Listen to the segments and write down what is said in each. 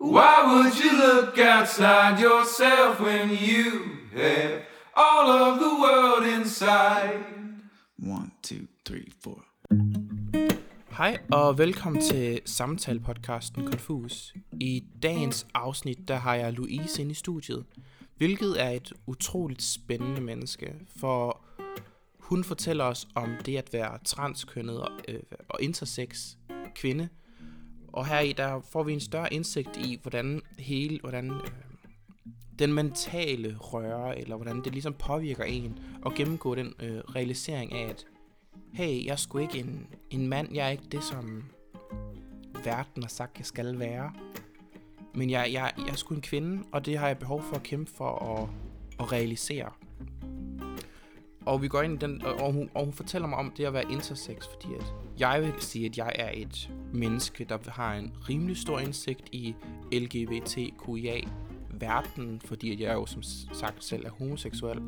Why would you look outside yourself when you have all of the world inside? One, two, three, four. Hej og velkommen til samtale-podcasten Confus. I dagens afsnit, der har jeg Louise inde i studiet, hvilket er et utroligt spændende menneske, for hun fortæller os om det at være transkønnet og, øh, og intersex kvinde. Og her i der får vi en større indsigt i, hvordan hele, hvordan øh, den mentale røre, eller hvordan det ligesom påvirker en, og gennemgå den øh, realisering af, at hey, jeg er sgu ikke en, en mand, jeg er ikke det, som verden har sagt, jeg skal være. Men jeg, jeg, jeg er sgu en kvinde, og det har jeg behov for at kæmpe for at, at realisere. Og vi går ind i den, og- hun, og hun fortæller mig om det at være intersex, fordi at jeg vil sige, at jeg er et menneske, der har en rimelig stor indsigt i LGBTQIA verden, fordi at jeg jo som sagt selv er homoseksuel,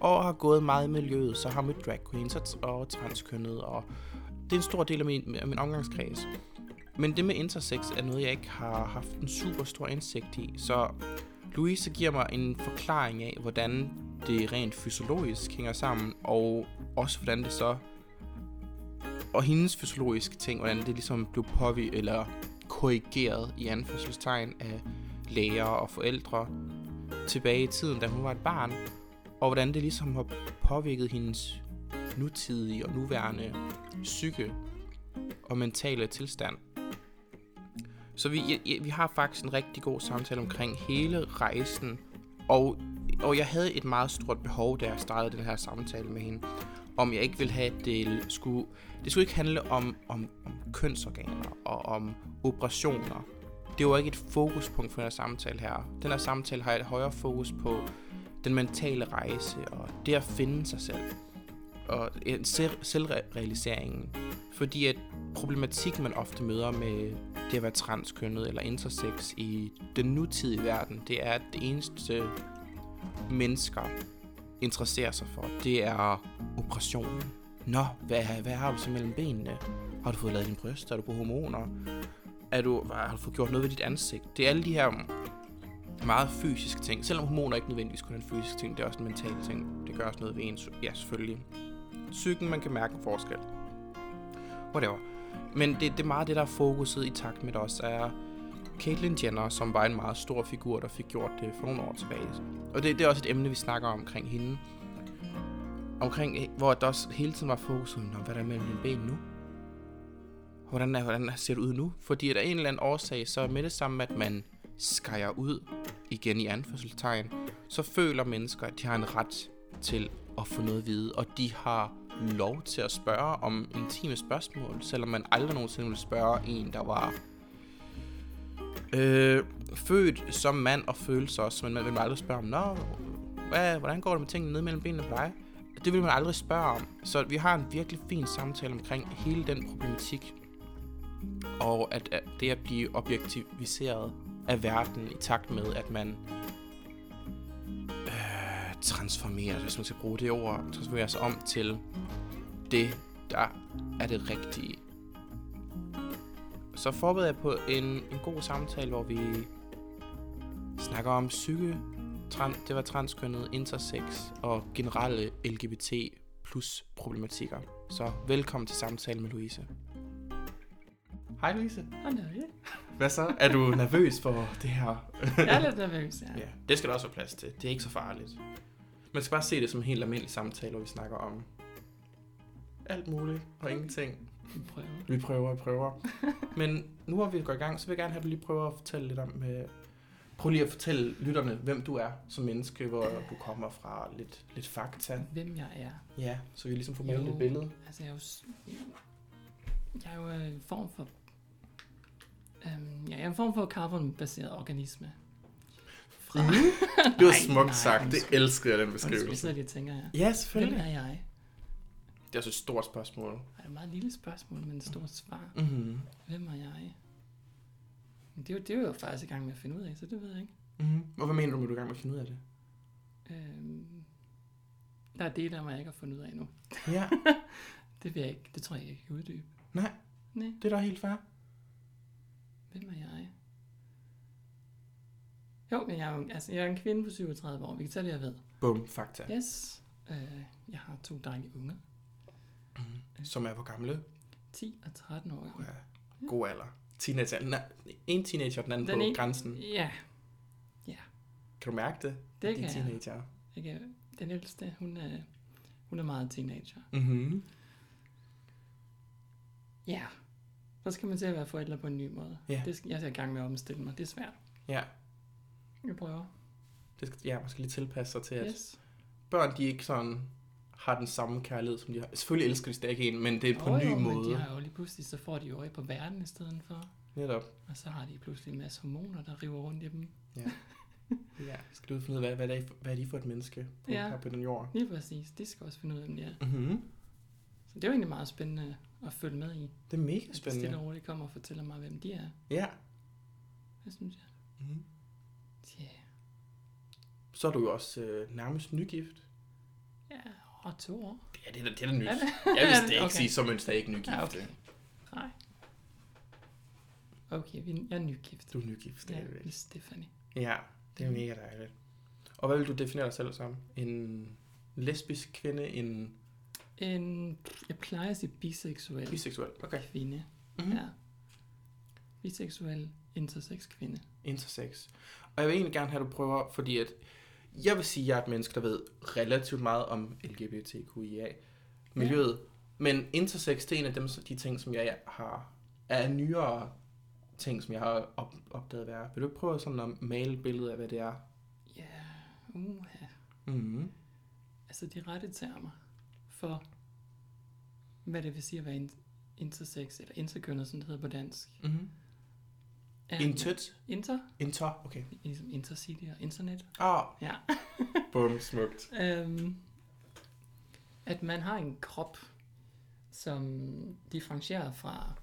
og har gået meget i miljøet, så har mødt drag queens og transkønnet, og det er en stor del af min, af min omgangskreds. Men det med intersex er noget, jeg ikke har haft en super stor indsigt i, så Louise giver mig en forklaring af, hvordan det rent fysiologisk hænger sammen, og også hvordan det så og hendes fysiologiske ting, hvordan det ligesom blev påvirket eller korrigeret i anførselstegn af læger og forældre tilbage i tiden, da hun var et barn, og hvordan det ligesom har påvirket hendes nutidige og nuværende psyke og mentale tilstand. Så vi, vi har faktisk en rigtig god samtale omkring hele rejsen, og, og jeg havde et meget stort behov, da jeg startede den her samtale med hende, om jeg ikke ville have, at det skulle, det skulle ikke handle om, om, om kønsorganer og om operationer. Det var ikke et fokuspunkt for den her samtale her. Den her samtale har et højere fokus på den mentale rejse og det at finde sig selv og selvrealiseringen. Fordi at problematik, man ofte møder med det at være transkønnet eller intersex i den nutidige verden, det er, at det eneste mennesker interesserer sig for, det er operationen. Nå, hvad, hvad har du så mellem benene? Har du fået lavet din bryst? Er du på hormoner? Er du, har du fået gjort noget ved dit ansigt? Det er alle de her meget fysiske ting. Selvom hormoner ikke nødvendigvis kun er en fysisk ting, det er også en mental ting. Det gør også noget ved ens, ja selvfølgelig. Psyken, man kan mærke en forskel. Whatever. Men det, det er meget det, der er fokuset i takt med det også er Caitlyn Jenner, som var en meget stor figur, der fik gjort det for nogle år tilbage. Og det, det er også et emne, vi snakker om omkring hende. Omkring, eh, hvor der også hele tiden var fokuset, Nå, hvad er der mellem dine ben nu? Hvordan, er, hvordan ser det ud nu? Fordi der er en eller anden årsag, så med det samme, at man skærer ud, igen i anførselstegn, så føler mennesker, at de har en ret til at få noget at vide, og de har lov til at spørge om intime spørgsmål, selvom man aldrig nogensinde vil spørge en, der var øh, født som mand og følelser også, men man ville aldrig spørge om, Nå, hvad, hvordan går det med tingene ned mellem benene på dig? Det vil man aldrig spørge om. Så vi har en virkelig fin samtale omkring hele den problematik, og at, at det at blive objektiviseret af verden i takt med, at man øh, transformerer, hvis man skal bruge det ord, transformerer sig om til det, der er det rigtige. Så forbereder jeg på en, en god samtale, hvor vi snakker om psyke, tran, det var transkønnet, intersex og generelle LGBT plus problematikker. Så velkommen til samtalen med Louise. Hej Louise. Hallo. Hvad så? Er du nervøs for det her? Jeg er lidt nervøs, ja. Ja, det skal der også være plads til. Det er ikke så farligt. Man skal bare se det som en helt almindelig samtale, hvor vi snakker om alt muligt og ingenting. Vi prøver. Vi prøver og prøver. Men nu hvor vi går i gang, så vil jeg gerne have, at du lige prøver at fortælle lidt om... Øh, prøv lige at fortælle lytterne, hvem du er som menneske, hvor du kommer fra, lidt, lidt fakta. Hvem jeg er. Ja, så vi ligesom får malet et billede. Altså, jeg er jo... Jeg er jo en form for... Øhm, ja, jeg er en form for carbon-baseret organisme. Fra... Det var Nej, smukt nej, sagt. Det undskyld. elsker jeg, den Undskyld, beskrivelse. så lige tænker jeg. Ja, Hvem selvfølgelig. er jeg? Det er også et stort spørgsmål. Det er et meget lille spørgsmål, men et stort svar. Mm-hmm. Hvem er jeg? Men det er, jo, det er jo faktisk i gang med at finde ud af, så det ved jeg ikke. Mm-hmm. Og hvad mener du med, du er i gang med at finde ud af det? Øhm, der er dele af mig, jeg ikke har fundet ud af endnu. Ja, Det vil jeg ikke. Det tror jeg ikke, jeg kan uddybe. nej, Nej. det er da helt fair. Hvem er jeg? Jo, men jeg er, jo- altså, jeg er en kvinde på 37 år. Vi kan tage det, jeg ved. Bum, fakta. Yes. Øh, jeg har to dejlige unger. Som er hvor gamle? 10 og 13 år. Ja. God alder. Teenager. Nej, en teenager, den anden Den på ene- grænsen. Ja, Kan du mærke det? det De kan er jeg. teenager. jeg kan. Den ældste, hun er, hun er meget teenager. Mhm. Ja. Så skal man til at være forældre på en ny måde. Ja. Det skal, jeg er i gang med at omstille mig. Det er svært. Ja. Jeg prøver. Det skal, ja, man skal lige tilpasse sig til, at Yes. børn, de ikke sådan har den samme kærlighed, som de har. Selvfølgelig elsker de stadig en, men det er på en ny jo, Men måde. de har jo lige pludselig, så får de jo øje på verden i stedet for. Netop. Og så har de pludselig en masse hormoner, der river rundt i dem. Ja. Skal du finde ud af, hvad, hvad, er, hvad er de for et menneske på, Ja. her på den jord? Lige præcis. De skal også finde ud af, er. Mm-hmm. Så det er jo egentlig meget spændende at følge med i. Det er mega At de stille spændende. og roligt kommer og fortæller mig, hvem de er. Ja. Det synes jeg. Mm-hmm. Så er du jo også øh, nærmest nygift. Ja, og to år. Ja, det er da, det er da nyt. Er det? Jeg Er det? ikke Okay. sige, så er man stadig ikke nygift. Ja, okay. Nej. Okay, vi, jeg er nygift. Du er nygift Ja, stadigvæk. med Stephanie. Ja, det er mega dejligt. Og hvad vil du definere dig selv som? En lesbisk kvinde? En En, jeg plejer at sige biseksuel biseksuel? Okay. kvinde. Mhm. Ja. Biseksuel intersex kvinde. Intersex. Og jeg vil egentlig gerne have, at du prøver, fordi at jeg vil sige, at jeg er et menneske, der ved relativt meget om LGBTQIA-miljøet. Men intersex, det er en af dem, de ting, som jeg har, er nyere ting, som jeg har op, opdaget at være. Vil du prøve sådan at male et billede af, hvad det er? Ja, uha. Mm-hmm. Altså de rette termer for, hvad det vil sige at være in- intersex, eller interkønnet, som det hedder på dansk. Mm-hmm. Intet? Inter, Inter? Okay. ligesom intercity og internet. Ah, Ja. bum, smukt. Øhm, at man har en krop, som differentierer fra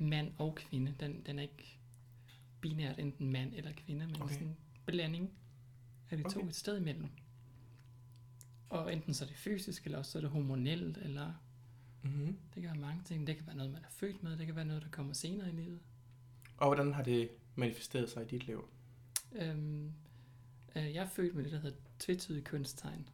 mand og kvinde. Den, den er ikke binært enten mand eller kvinde, men Okay. okay. sådan en blanding af de to Okay. et sted imellem. Og enten så er det fysisk, eller også så er det hormonelt, eller Mm-hmm. det kan være mange ting. Det kan være noget, man er født med, det kan være noget, der kommer senere i livet. Og hvordan har det manifesteret sig i dit liv? Øhm, øh, jeg er født med det, der hedder tvetydig kønstegn.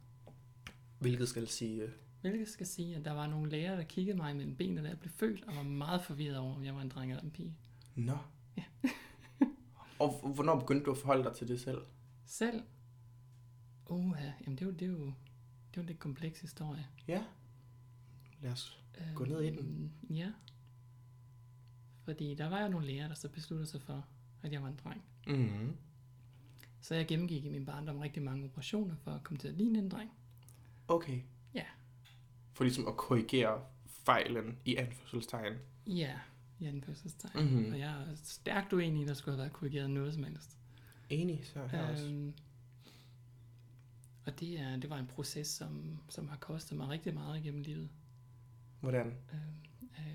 Hvilket skal sige... øh, Hvilket skal sige, at der var nogle læger, der kiggede mig mellem benene, da jeg blev født, og var meget forvirret over, om jeg var en dreng eller en pige. Nå. Ja. og hvornår begyndte du at forholde dig til det selv? Selv? Uha, jamen det er jo, det er jo, det er jo en lidt kompleks historie. Ja. Lad os Gå ned i den. Øhm, Ja. Fordi der var jo nogle læger, der så besluttede sig for, at jeg var en dreng. Mm-hmm. Så jeg gennemgik i min barndom rigtig mange operationer for at komme til at ligne en dreng. Okay. Ja. For ligesom at korrigere fejlen i anførselstegn. Ja, i anførselstegn. Mhm. Og jeg er stærkt uenig i, at der skulle have været korrigeret noget som helst. Enig, så her også. Øhm, og det, er, det var en proces, som, som har kostet mig rigtig meget igennem livet. Hvordan? Øhm, øh,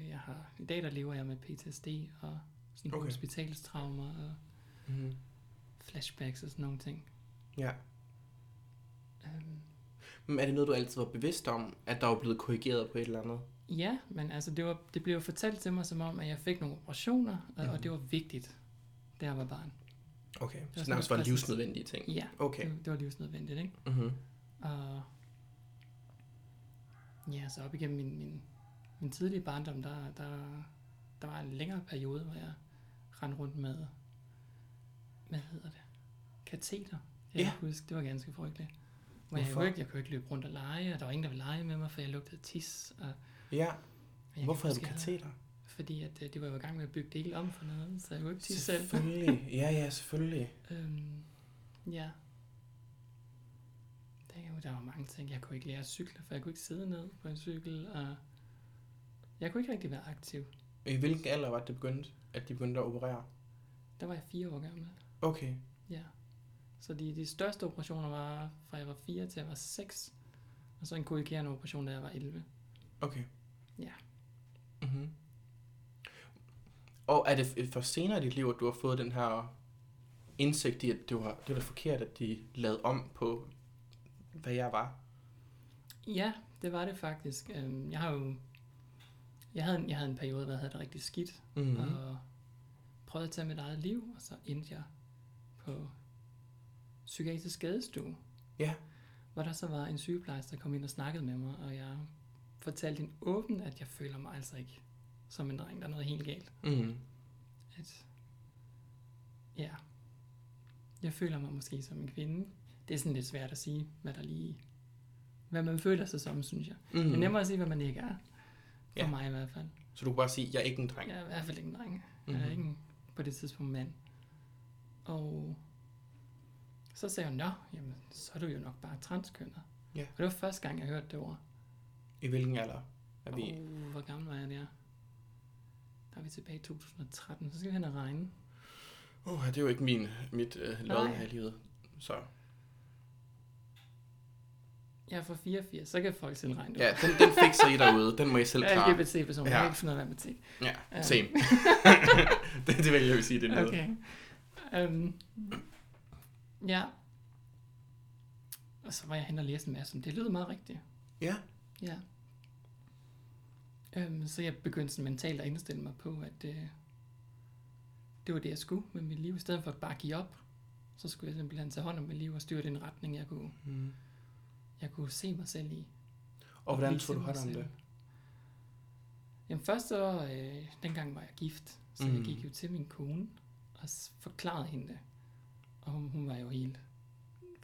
jeg har, I dag der lever jeg med PTSD og sådan Okay. hospitalstraumer og Mm-hmm. flashbacks og sådan nogle ting. Ja. Øhm, Men er det noget, du altid var bevidst om, at der var blevet korrigeret på et eller andet? ja, men altså det, var, det blev fortalt til mig som om, at jeg fik nogle operationer, og, Mhm. og det var vigtigt, da jeg var barn. Okay. var Så nærmest var præcis. livsnødvendige ting. Ja, Okay. det, det var livsnødvendigt, ikke? Mm-hmm. Og ja, så op igennem min, min, min tidlige barndom, der, der, der var en længere periode, hvor jeg rendte rundt med, hvad hedder det, kateter. Jeg Ja. huske, det var ganske frygteligt. Jeg, Hvorfor? kunne ikke, jeg kunne ikke løbe rundt og lege, og der var ingen, der ville lege med mig, for jeg lugtede tis. Og, og Ja. jeg Hvorfor havde du jeg kateter? Fordi at, øh, det var jo i gang med at bygge det hele om for noget, så jeg kunne ikke tisse selv. Selvfølgelig. Ja, ja, selvfølgelig. Øhm, ja. Der, er jo- der var mange ting. Jeg kunne ikke lære at cykle, for jeg kunne ikke sidde ned på en cykel, og jeg kunne ikke rigtig være aktiv. I hvilken alder var det, det begyndte, at de begyndte at operere? Der var jeg fire år gammel. Okay. Ja. Så de, de største operationer var fra jeg var 4 til jeg var 6. Og så en korrigerende operation, da jeg var 11. Okay. Ja. Mm-hmm. Og er det for senere i dit liv, at du har fået den her indsigt i, at det var, det var forkert, at de lavede om på, hvad jeg var? Ja, det var det faktisk. Øhm, jeg har jo... Jeg havde, en, jeg havde en periode, hvor jeg havde det rigtig skidt. Mm-hmm. og prøvede at tage mit eget liv, og så endte jeg på psykiatrisk skadestue, Ja. hvor der så var en sygeplejerske, der kom ind og snakkede med mig, og jeg fortalte hende åbent, at jeg føler mig altså ikke som en dreng. Der er noget helt galt. Mm. At, ja, jeg føler mig måske som en kvinde. Det er sådan lidt svært at sige, hvad der lige, hvad man føler sig som, synes jeg. Mm. Det er nemmere at sige, hvad man ikke er. For Ja. mig i hvert fald. Så du kan bare sige, jeg er ikke en dreng. Jeg er i hvert fald ikke en dreng. Mhm. Jeg er ikke en, på det tidspunkt mand. Og så sagde hun, nå, jamen, så er du jo nok bare transkønnet. Ja. Og det var første gang, jeg hørte det ord. I hvilken alder er vi? Oh, hvor gammel var jeg der? Der er vi tilbage i 2013, så skal vi hen og regne. Oh, det er jo ikke min, mit øh, lod her i livet. Så Jeg er fra 84, så kan folk selv regne det ja, den, den fikser I derude. Den må I selv Jeg er klare. LGBT-person, Ja. jeg kan ikke finde noget matematik. Ja, Ja. same. det, det vil jeg jo sige, det er noget. Okay. Um, ja. Og så var jeg hen og læste en masse det. lyder meget rigtigt. Ja. Ja. Um, så jeg begyndte sådan mentalt at indstille mig på, at uh, det var det, jeg skulle med mit liv. I stedet for at bare give op, så skulle jeg simpelthen tage hånd om mit liv og styre den retning, jeg kunne, Mm. Jeg kunne se mig selv i. Og hvordan tog du hånd om det? Jamen først så, øh, dengang var jeg gift, så Mm. jeg gik jo til min kone og forklarede hende det. Og hun, hun var jo helt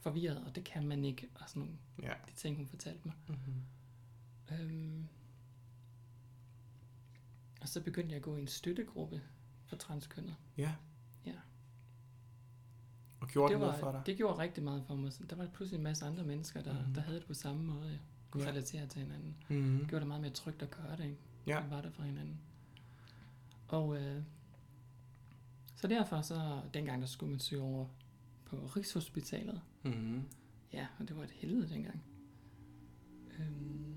forvirret, og det kan man ikke, og sådan nogle Ja. de ting, hun fortalte mig. Mm-hmm. Øhm, og så begyndte jeg at gå i en støttegruppe for transkønnet. Ja. Og gjorde det, det noget for dig? det gjorde rigtig meget for mig. Der var pludselig en masse andre mennesker, der, Mhm. der havde det på samme måde. Jeg kunne Ja. relatere til hinanden. Mm-hmm. Det gjorde det meget mere trygt at gøre det, ikke? Ja. Vi var der for hinanden. Og øh, så derfor så, dengang der skulle man søge over på Rigshospitalet. Mm-hmm. Ja, og det var et helvede dengang. Øhm,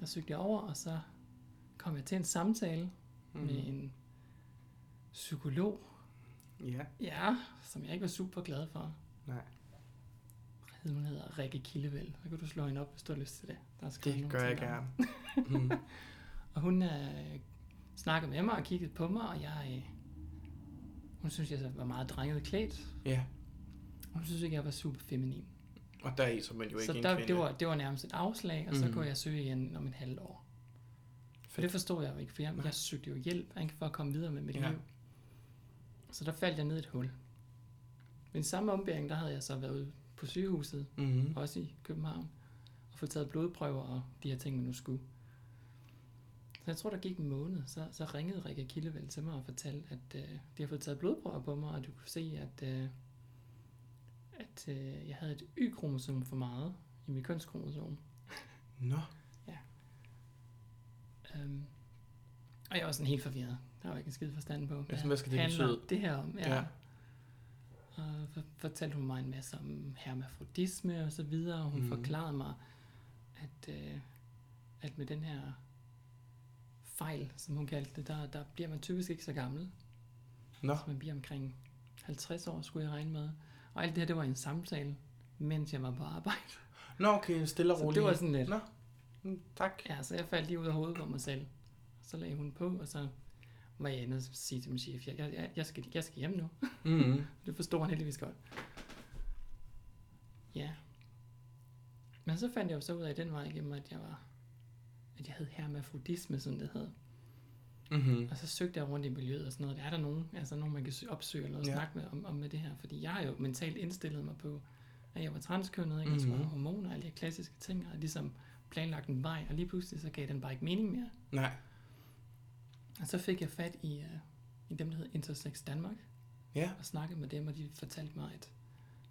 der søgte jeg over, og så kom jeg til en samtale mm. med en psykolog, Ja. ja, som jeg ikke var super glad for. Nej. Hun hedder Rikke Kildevæld. Så kan du slå hende op, hvis du har lyst til det. Der er skrevet Det gør jeg gerne. mm. Og hun øh, snakkede med mig og kiggede på mig, og jeg... Øh, hun synes, jeg var meget drenget klædt. Ja. Hun synes ikke, jeg var super feminin. Og der er I, så man jo ikke Så en der, kvinde. det, var, det var nærmest et afslag, og så Mhm. kunne jeg søge igen om et halvt år. For det forstod jeg jo ikke, for jeg, Nej. jeg søgte jo hjælp ikke, for at komme videre med mit Ja. liv. Så der faldt jeg ned i et hul. Men samme ombæring, der havde jeg så været ude på sygehuset, Mm-hmm. også i København, og fået taget blodprøver og de her ting, man nu skulle. Så jeg tror, der gik en måned, så, så ringede Rikke Kildevæld til mig og fortalte, at øh, de har fået taget blodprøver på mig, og du kunne se, at, øh, at øh, jeg havde et Y-kromosom for meget i mit kønskromosom. Nå. Um, og jeg var sådan helt forvirret. Var ikke en skid forstand på. sådan, hvad skal det handler betyde? det her om? Ja. Ja. ja. Og så fortalte hun mig en masse om hermafrodisme og så videre, og hun mm. forklarede mig, at, øh, at med den her fejl, som hun kaldte det, der, der bliver man typisk ikke så gammel. Nå. Så man bliver omkring 50 år, skulle jeg regne med. Og alt det her, det var en samtale, mens jeg var på arbejde. Nå, okay, stille og Så roligt. det var sådan lidt... Nå. Mm, tak. Ja, så jeg faldt lige ud af hovedet på mig selv. Så lagde hun på, og så var jeg inde og sige til min chef, jeg, jeg, jeg, skal, jeg skal hjem nu. Mm-hmm. Det forstod han heldigvis godt. Ja. Men så fandt jeg jo så ud af den vej igennem, at jeg var at jeg havde hermafrodisme, som det hed. Mm-hmm. Og så søgte jeg rundt i miljøet og sådan noget. Er der nogen, altså nogen, man kan sø- opsøge eller noget, Ja. snakke med om, om med det her? Fordi jeg har jo mentalt indstillet mig på, at jeg var transkønnet, ikke? Jeg skulle have hormoner og alle de klassiske ting, og ligesom planlagt en vej, og lige pludselig så gav den bare ikke mening mere. Nej. Og så fik jeg fat i, uh, i dem, der hedder Intersex Danmark, Ja. og snakkede med dem, og de fortalte mig, at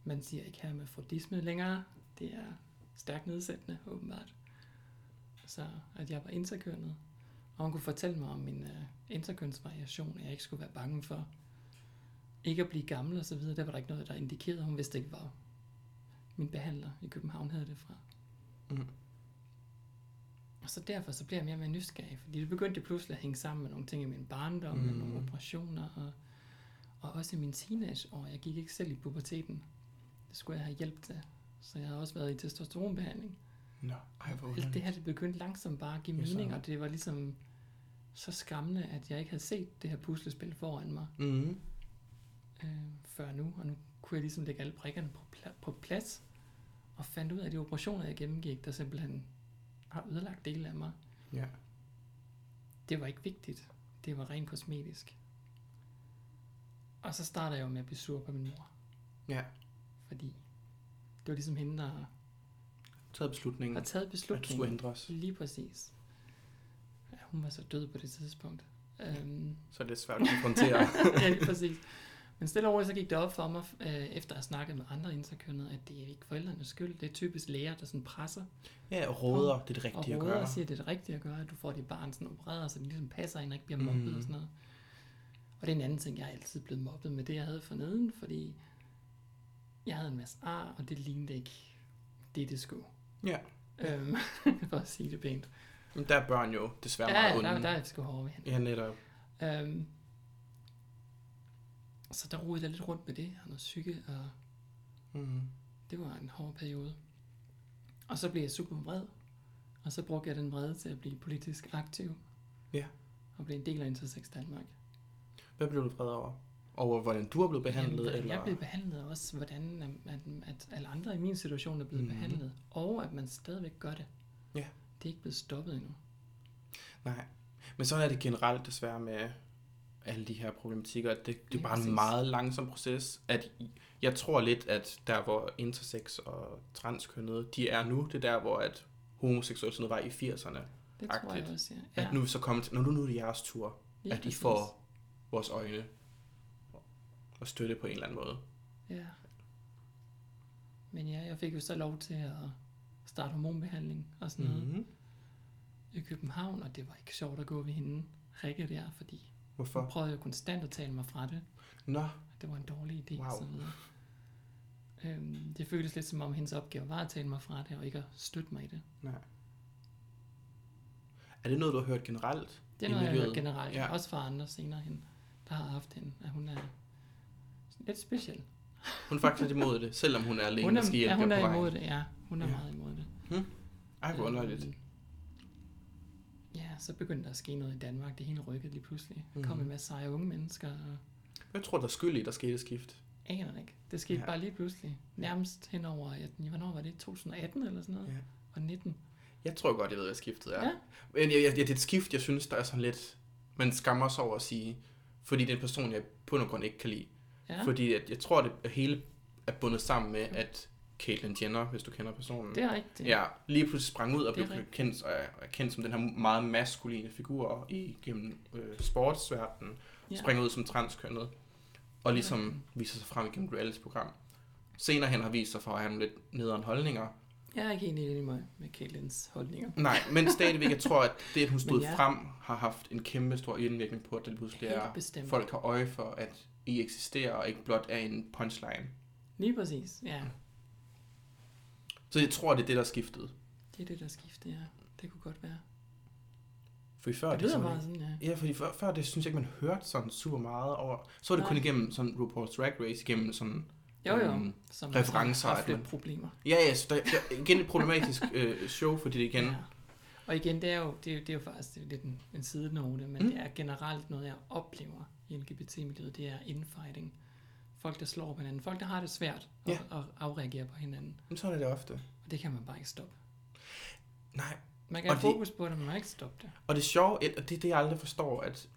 man siger ikke her med frodisme længere. Det er stærkt nedsættende, åbenbart. Så at jeg var interkønnet. Og hun kunne fortælle mig om min uh, interkønsvariation, at jeg ikke skulle være bange for ikke at blive gammel og så videre. Der var der ikke noget, der indikerede. Hun vidste ikke, hvor min behandler i København havde det fra. Mm. Og så derfor så blev jeg mere og mere nysgerrig, fordi det begyndte pludselig at hænge sammen med nogle ting i min barndom, mm. med Mm. nogle operationer, og, og også i min teenageår. Jeg gik ikke selv i puberteten. Det skulle jeg have hjælp til. Så jeg har også været i testosteronbehandling. Nå, ej, hvor Alt det her, det begyndte langsomt bare at give mening, og det var ligesom så skræmmende, at jeg ikke havde set det her puslespil foran mig Mm-hmm. øh, før nu, og nu kunne jeg ligesom lægge alle brikkerne på, pla- på plads, og fandt ud af, at de operationer, jeg gennemgik, der simpelthen har ødelagt dele af mig, Ja. det var ikke vigtigt. Det var rent kosmetisk. Og så starter jeg jo med at blive sur på min mor, Ja. fordi det var ligesom hende, der har- Taget beslutningen, har taget at du skulle beslutningen. ændres. Lige præcis. Ja, hun var så død på det tidspunkt. Øhm, Så er det svært at konfrontere. ja, lige præcis. Men stille og roligt, så gik det op for mig, øh, efter at have snakket med andre interkønnede, at det er ikke forældrenes skyld. Det er typisk læger, der sådan presser ja, og råder, det er det rigtige at gøre. og siger, det er det rigtige at gøre, at du får dit barn sådan opereret, så det ligesom passer ind og ikke bliver mobbet og sådan noget. Og det er en anden ting, jeg er altid blevet mobbet med det, jeg havde for neden, fordi jeg havde en masse ar, og det lignede ikke det, det skulle. Ja. Øhm, for at sige det pænt. Men der er børn jo desværre Ja, meget der, onde. der er jeg sgu hård ved. Ja, netop. Øhm, så der rodede jeg lidt rundt med det, og noget psyke, og Mm. det var en hård periode. Og så blev jeg super vred, og så brugte jeg den vrede til at blive politisk aktiv. Ja. Og blive en del af Intersex Danmark. Hvad blev du vred over? Over hvordan du er blevet behandlet? Jamen, eller? Jeg blev behandlet og også, hvordan at, at, alle andre i min situation er blevet mm-hmm. behandlet, og at man stadigvæk gør det. Ja. Det er ikke blevet stoppet endnu. Nej. Men sådan er det generelt desværre med alle de her problematikker. at Det, det er bare en præcis. meget langsom proces. At jeg tror lidt, at der hvor intersex og transkønnede, de er nu, det er der, hvor at homoseksualitet var i 80'erne. Det tror jeg også, ja. Ja. At nu er så kommet når nu, nu er det jeres tur, Lige at I præcis. får vores øjne og støtte på en eller anden måde. Ja. Men ja, jeg fik jo så lov til at starte hormonbehandling og sådan noget Mm-hmm. i København, og det var ikke sjovt at gå ved hende, Rikke der, fordi hun Hvorfor? prøvede jo konstant at tale mig fra det. Nå, Det var en dårlig idé Wow. og så videre. Øhm, det føltes lidt som om hendes opgave var at tale mig fra det, og ikke at støtte mig i det. nej. Er det noget, du har hørt generelt? Det er noget, jeg har hørt generelt, Ja. også fra andre senere hen, der har haft hende, at hun er lidt speciel. Hun er faktisk imod det, selvom hun er alene Hun og skal er, hjælpe ja, hun er imod det, ja. Hun er Ja. meget imod det. Ej, hvor underligt. Ja, så begyndte der at ske noget i Danmark. Det hele rykkede lige pludselig. Der kom Mhm. en masse seje unge mennesker, og Hvad tror du, der er skyld i, der skete et skift? aner det ikke. Det skete Ja. ja. bare lige pludselig. Nærmest henover, at, hvornår var det? 2018 eller sådan noget? Ja. Og 19. Jeg tror godt, jeg ved, hvad skiftet er. Ja. Men jeg, jeg, det er et skift, jeg synes, der er sådan lidt... Man skammer sig over at sige, fordi det er en person, jeg på nogen grund ikke kan lide. Ja, Fordi at, jeg tror, det hele er bundet sammen med, at Caitlyn Jenner, hvis du kender personen, det er rigtigt. ja, lige pludselig sprang ud og blev kendt, og er, kendt som den her meget maskuline figur i gennem øh, sportsverdenen. Ja. Springer ud som transkønnet. Og ligesom viser sig frem igennem et reality-program. Senere hen har vist sig for at have nogle lidt nederen holdninger. Jeg er ikke helt enig med, med Caitlins holdninger. Nej, men stadigvæk, jeg tror, at det, at hun stod ja. frem, har haft en kæmpe stor indvirkning på, at det pludselig er, bestemt. folk har øje for, at I eksisterer, og ikke blot er en punchline. Lige præcis, ja. Så jeg tror, det er det, der er skiftet. Det er det, der skifter, ja. Det kunne godt være. For før, Det lyder sådan- bare sådan, ja. Ja, fordi før, før det synes jeg ikke, man hørte sådan super meget over. Så var det Nej. kun igennem sådan RuPaul's Drag Race, igennem sådan... Jo, jo. øhm, Som referencer, at man- problemer. Ja, ja, så der, der, igen et problematisk øh, show, fordi det igen... Ja. Og igen, det er jo, det er, jo- det er jo faktisk det er lidt en, en sidenote, men mm. det er generelt noget, jeg oplever i LGBT-miljøet, det er infighting. Folk, der slår på hinanden. Folk, der har det svært at, Ja. at afreagere på hinanden. Men sådan er det ofte. Og det kan man bare ikke stoppe. Nej, Man kan Og have det- fokus på det, men man kan ikke stoppe det. Og det sjove, og det er det, jeg aldrig forstår, at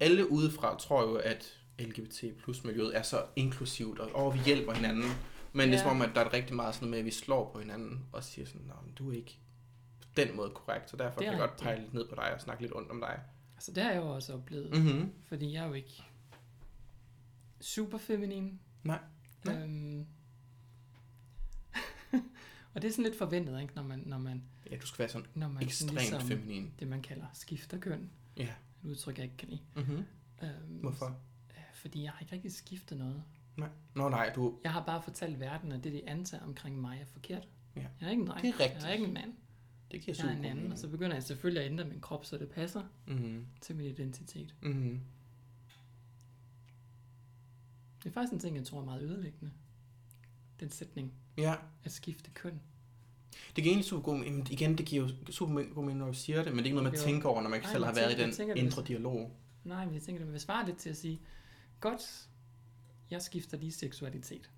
alle udefra tror jo, at LGBT plus miljøet er så inklusivt, og åh, vi hjælper hinanden. Men det er Ja. som om, at der er rigtig meget sådan noget med, at vi slår på hinanden og siger sådan, nej, du er ikke på den måde korrekt, så derfor Det er kan jeg godt pege lidt ned på dig og snakke lidt ondt om dig. Altså, det har jeg jo også oplevet. Mm. Mm-hmm. Fordi jeg er jo ikke super feminin. Nej. Nej. Øhm, og det er sådan lidt forventet, ikke? Når man, når man, Ja, du skal være sådan når man sådan ekstremt ligesom, feminin. det, man kalder skifter køn. Ja. Et udtryk, jeg ikke kan lide. Mm-hmm. Øhm, Hvorfor? Fordi jeg har ikke rigtig skiftet noget. Nej. Nå nej, du... Jeg har bare fortalt verden, at det, de antager omkring mig, er forkert. Ja. Jeg er ikke en dreng. Det er rigtigt. Jeg er ikke en mand. Det giver Jeg er en anden. mening. Og så begynder jeg selvfølgelig at ændre min krop, så det passer Mm-hmm. til min identitet. Mm-hmm. Det er faktisk en ting, jeg tror er meget ødelæggende. Den sætning, Ja, at skifte køn. det giver egentlig super god mening. Igen, det giver jo super god mening, når du siger det, men det er ikke noget, man tænker over, når man ikke selv har været i den tænker det indre dialog. Nej, men jeg tænker, det vil svare lidt til at sige, godt, jeg skifter lige seksualitet.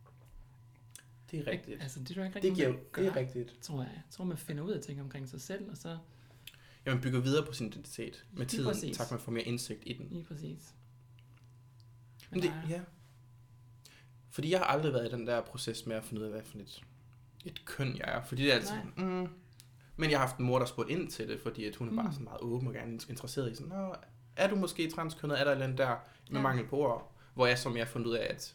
Det er rigtigt. Altså, det jeg ikke Det rigtig, giver, det er gør, rigtigt. tror jeg. Jeg tror, man finder ud af ting omkring sig selv, og så Ja, man bygger videre på sin identitet med Lige tiden, præcis. tak man får mere indsigt i den. lige præcis. Men det, ja. Fordi jeg har aldrig været i den der proces med at finde ud af, hvad for et, et køn jeg er. Fordi det er altid, mm, men jeg har haft en mor, der spurgte ind til det, fordi at hun er bare Mm. sådan meget åben og gerne interesseret i sådan, Nå, er du måske transkønnet? Er der et eller andet der med Ja. mangel på ord? Hvor jeg som jeg har fundet ud af, at